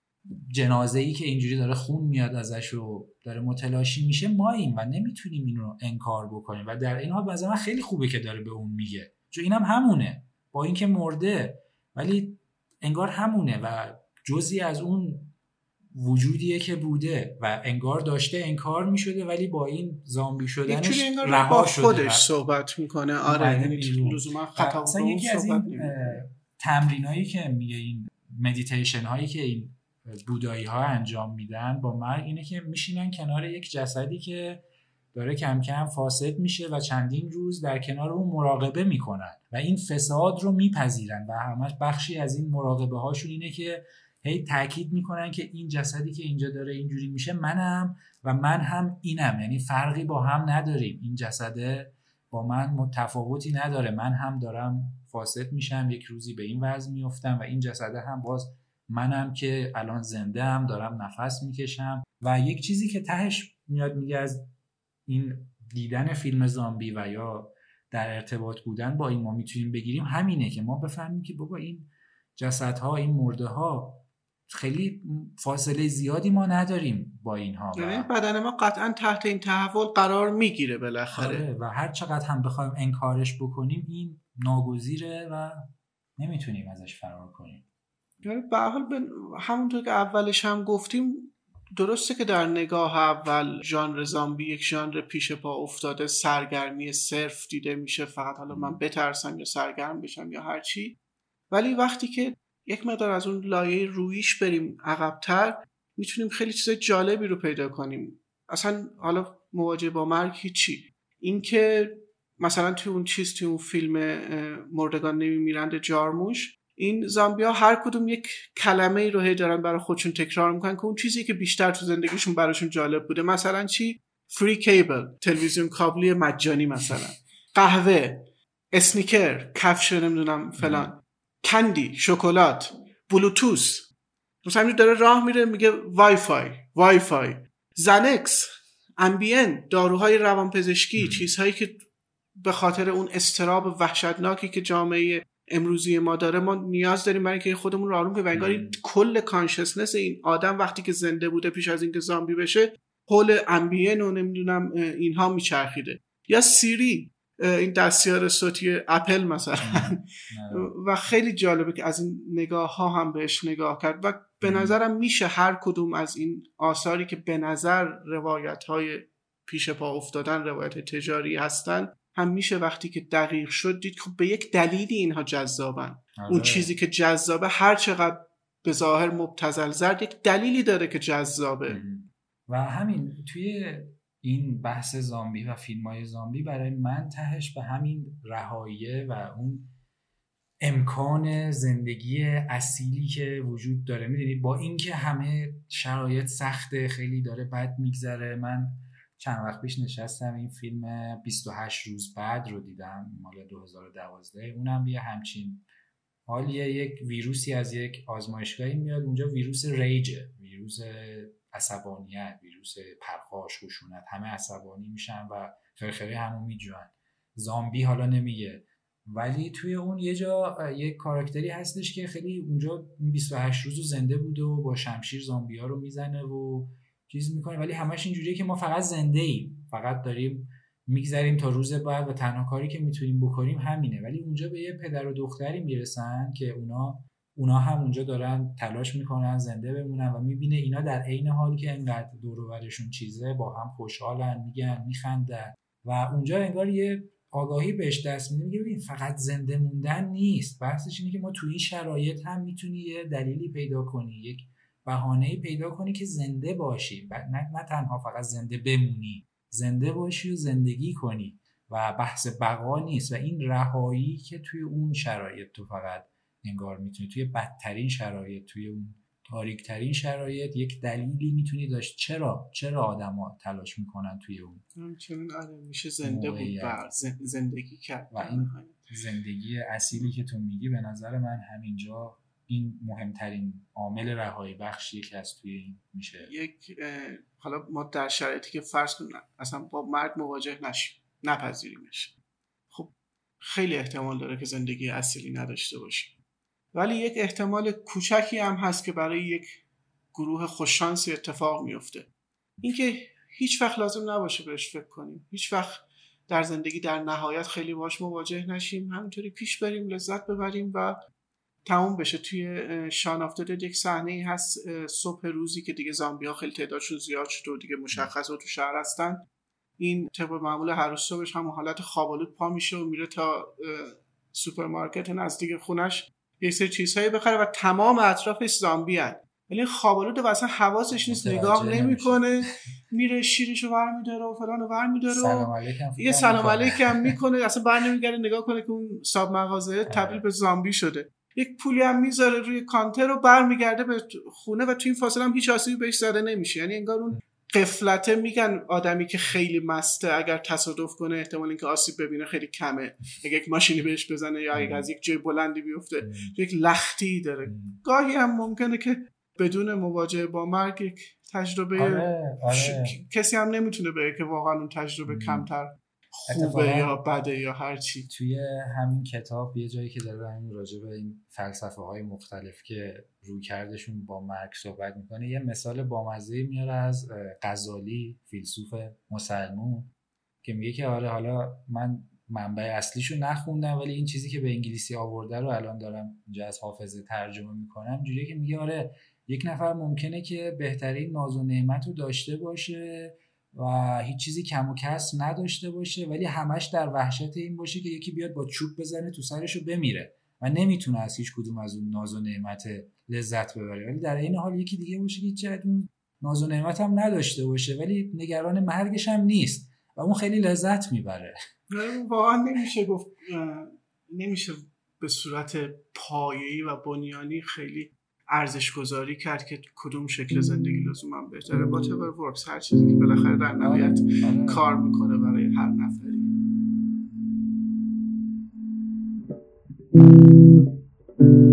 جنازه ای که اینجوری داره خون میاد ازش و داره متلاشی میشه ما این و نمی‌تونیم این رو انکار بکنیم. و در این حال من خیلی خوبه که داره به اون میگه. چون اینم همونه. با اینکه مرده ولی انگار همونه و جزی از اون وجودیه که بوده و انگار داشته انکار می‌شده ولی با این زامبی شدنش رها شده خودش صحبت می‌کنه. آره یعنی لزوما خطا یکی از این تمرینایی که میگه این مدیتیشن هایی که این بودایی ها انجام میدن با مرگ اینه که میشینن کنار یک جسدی که داره کم کم فاسد میشه و چندین روز در کنار اون مراقبه می‌کنن. و این فساد رو میپذیرن و همش بخشی از این مراقبه هاشون اینه که هی تاکید می‌کنن که این جسدی که اینجا داره اینجوری میشه منم و من هم اینم. یعنی فرقی با هم نداریم. این جسده با من متفاوتی نداره. من هم دارم فاسد میشم. یک روزی به این وضع میفتم و این جسده هم باز منم که الان زنده هم دارم نفس می‌کشم. و یک چیزی که تهش میاد میگه از این دیدن فیلم زامبی و یا در ارتباط بودن با این ما می‌تونیم بگیریم همینه که ما بفهمیم که بابا این جسدها این مرده ها خیلی فاصله زیادی ما نداریم با اینها یعنی بدن ما قطعا تحت این تحول قرار می‌گیره بالاخره. آره، و هر چقدر هم بخوایم انکارش بکنیم این ناگزیره و نمی‌تونیم ازش فرار کنیم. یعنی به حال همونطور که اولش هم گفتیم درسته که در نگاه اول ژانر زامبی یک ژانر پیش پا افتاده سرگرمی صرف دیده میشه فقط حالا من بترسم یا سرگرم بشم یا هرچی ولی وقتی که یک مقدار از اون لایه رویش بریم عقبتر می‌تونیم خیلی چیز جالبی رو پیدا کنیم. اصلا حالا مواجه با مرگ هیچی. اینکه مثلا توی اون چیز توی اون فیلم مردگان نمیمیرند جارموش این زامبیا هر کدوم یک کلمه ای رو هی دارن برای خودشون تکرار می‌کنن که اون چیزی که بیشتر تو زندگیشون براشون جالب بوده. مثلا چی؟ فری کیبل تلویزیون کابلی مجانی مثلا. قهوه اسنیکر کفش نمی‌دونم فلان. candy شکلات Bluetooth مثلا داره راه میره میگه Wi-Fi Wi-Fi Xanax، Ambien، داروهای روانپزشکی چیزهایی که به خاطر اون اضطراب وحشتناکی که جامعه امروزی ما داره ما نیاز داریم برای اینکه خودمون رو آروم کنیم. و کل consciousness این آدم وقتی که زنده بوده پیش از اینکه زامبی بشه حول Ambien و نمی‌دونم اینها میچرخیده. یا Siri این دستیار صوتی اپل مثلا. و خیلی جالبه که از این نگاه ها هم بهش نگاه کرد و به نظرم میشه هر کدوم از این آثاری که به نظر روایت های پیش پا افتادن روایت تجاری هستن هم میشه وقتی که دقیق شد دید خب به یک دلیلی اینها جذابن. اون آره. چیزی که جذابه هر چقدر به ظاهر مبتزل زرد یک دلیلی داره که جذابه. و همین توی این بحث زامبی و فیلم های زامبی برای من تهش به همین رهاییه و اون امکان زندگی اصیلی که وجود داره. می‌دونی؟ با اینکه همه شرایط سخته خیلی داره بد میگذره. من چند وقت پیش نشستم این فیلم 28 روز بعد رو دیدم مال 2012 اونم یه همچین حال یک ویروسی از یک آزمایشگاهی میاد. اونجا ویروس ریجه ویروس عصبانیت ویروس پرخاش خشونت همه عصبانی میشن و خیلی همون میجوان. زامبی حالا نمیگه. ولی توی اون یه جا یک کاراکتری هستش که خیلی اونجا 28 روز زنده بوده و با شمشیر زامبی ها رو می‌زنه و چیز می‌کنه. ولی همش اینجوریه که ما فقط زنده ایم. فقط داریم میگذریم تا روز بعد و تنها کاری که می‌تونیم بکنیم همینه. ولی اونجا به یه پدر و دختری می‌رسن که اونا اونا هم اونجا دارن تلاش می‌کنن زنده بمونن و می‌بینه اینا در عین حال که انقدر دور چیزه با هم خوشحالن میگن میخندن و اونجا انگار یه آگاهی بهش دست میده میگه ببین فقط زنده موندن نیست. بحثش اینه که ما تو این شرایط هم می‌تونی یه دلیلی پیدا کنی یک بهانه پیدا کنی که زنده باشی. نه, نه تنها فقط زنده بمونی زنده باشی و زندگی کنی و بحث بقا نیست. و این رهایی که توی اون شرایط تو فقط انگار می‌تونی توی بدترین شرایط توی اون تاریکترین شرایط یک دلیلی می‌تونی داشت. چرا؟ چرا آدما تلاش می‌کنن توی اون همچنین آره میشه زنده بود بر زندگی کرد. و این زندگی اصیلی که تو میگی به نظر من همینجا این مهمترین عامل رهایی بخش یکی از توی این میشه. یک حالا ما در شرایطی که فرض کنیم اصلا با مرگ مواجه نشیم نپذیریمش. خب خیلی احتمال داره که زندگی اصیلی نداشته باشیم. ولی یک احتمال کوچکی هم هست که برای یک گروه خوششانسی اتفاق میفته اینکه هیچ وقت لازم نباشه بهش فکر کنیم. هیچ وقت در زندگی در نهایت خیلی باش مواجه نشیم. همینطوری پیش بریم لذت ببریم و تموم بشه. توی شان آفتر یک صحنه ای هست صبح روزی که دیگه زامبی ها خیلی تعدادشون زیاد شد و دیگه مشخص و تو شهر هستن. این طبق معمول هر صبحش هم حالت خوابالود پا میشه و میره تا سوپرمارکت نزدیک خونش. یه سری چیزهایی بخره و تمام اطرافش زامبی هن. ولی خوابالود و اصلا حواسش نیست نگاه نمی‌کنه. میره شیرشو برمیداره و فلان برمیداره و یه سلام علیکم می‌کنه. اصلا بر نمیگرده نگاه کنه که اون صاحب مغازه آره. تبدیل به زامبی شده. یک پولی هم می‌ذاره روی کانتر و برمیگرده به خونه و تو این فاصله هم هیچ آسیبی بهش زده نمیشه. یعنی انگار اون قفلته میگن آدمی که خیلی مسته اگر تصادف کنه احتمال اینکه آسیب ببینه خیلی کمه. اگه یک ماشینی بهش بزنه یا اگه از یک جای بلندی بیفته یک لختی داره. گاهی هم ممکنه که بدون مواجهه با مرگ یک تجربه آره، آره. کسی هم نمی‌تونه به که واقعا اون تجربه کمتر خوبه یا بده یا هر چی. توی همین کتاب یه جایی که داره همین راجع به این فلسفه های مختلف که روی کردشون با مرگ صحبت می‌کنه یه مثال بامزه میاره از غزالی فیلسوف مسلمون که میگه که آره حالا من منبع اصلیشو نخوندم ولی این چیزی که به انگلیسی آورده رو الان دارم اینجا از حافظه ترجمه می‌کنم. جوریه که میگه آره یک نفر ممکنه که بهترین ناز و نعمت رو داشته باشه و هیچ چیزی کم و کس نداشته باشه ولی همش در وحشت این باشه که یکی بیاد با چوب بزنه تو سرش رو بمیره و نمی‌تونه از هیچ کدوم از اون ناز و نعمت لذت ببره. ولی در این حال یکی دیگه باشه که چه اون ناز و نعمت هم نداشته باشه ولی نگران مرگش هم نیست و اون خیلی لذت می‌بره. واقعا نمیشه گفت نمیشه به صورت پایه‌ای و بنیانی خیلی ارزش گذاری کرد که کدوم شکل زندگی لزوما بهتره با ورکس هر چیزی که بالاخره در نهایت آره. کار می‌کنه برای هر نفری Mm-hmm.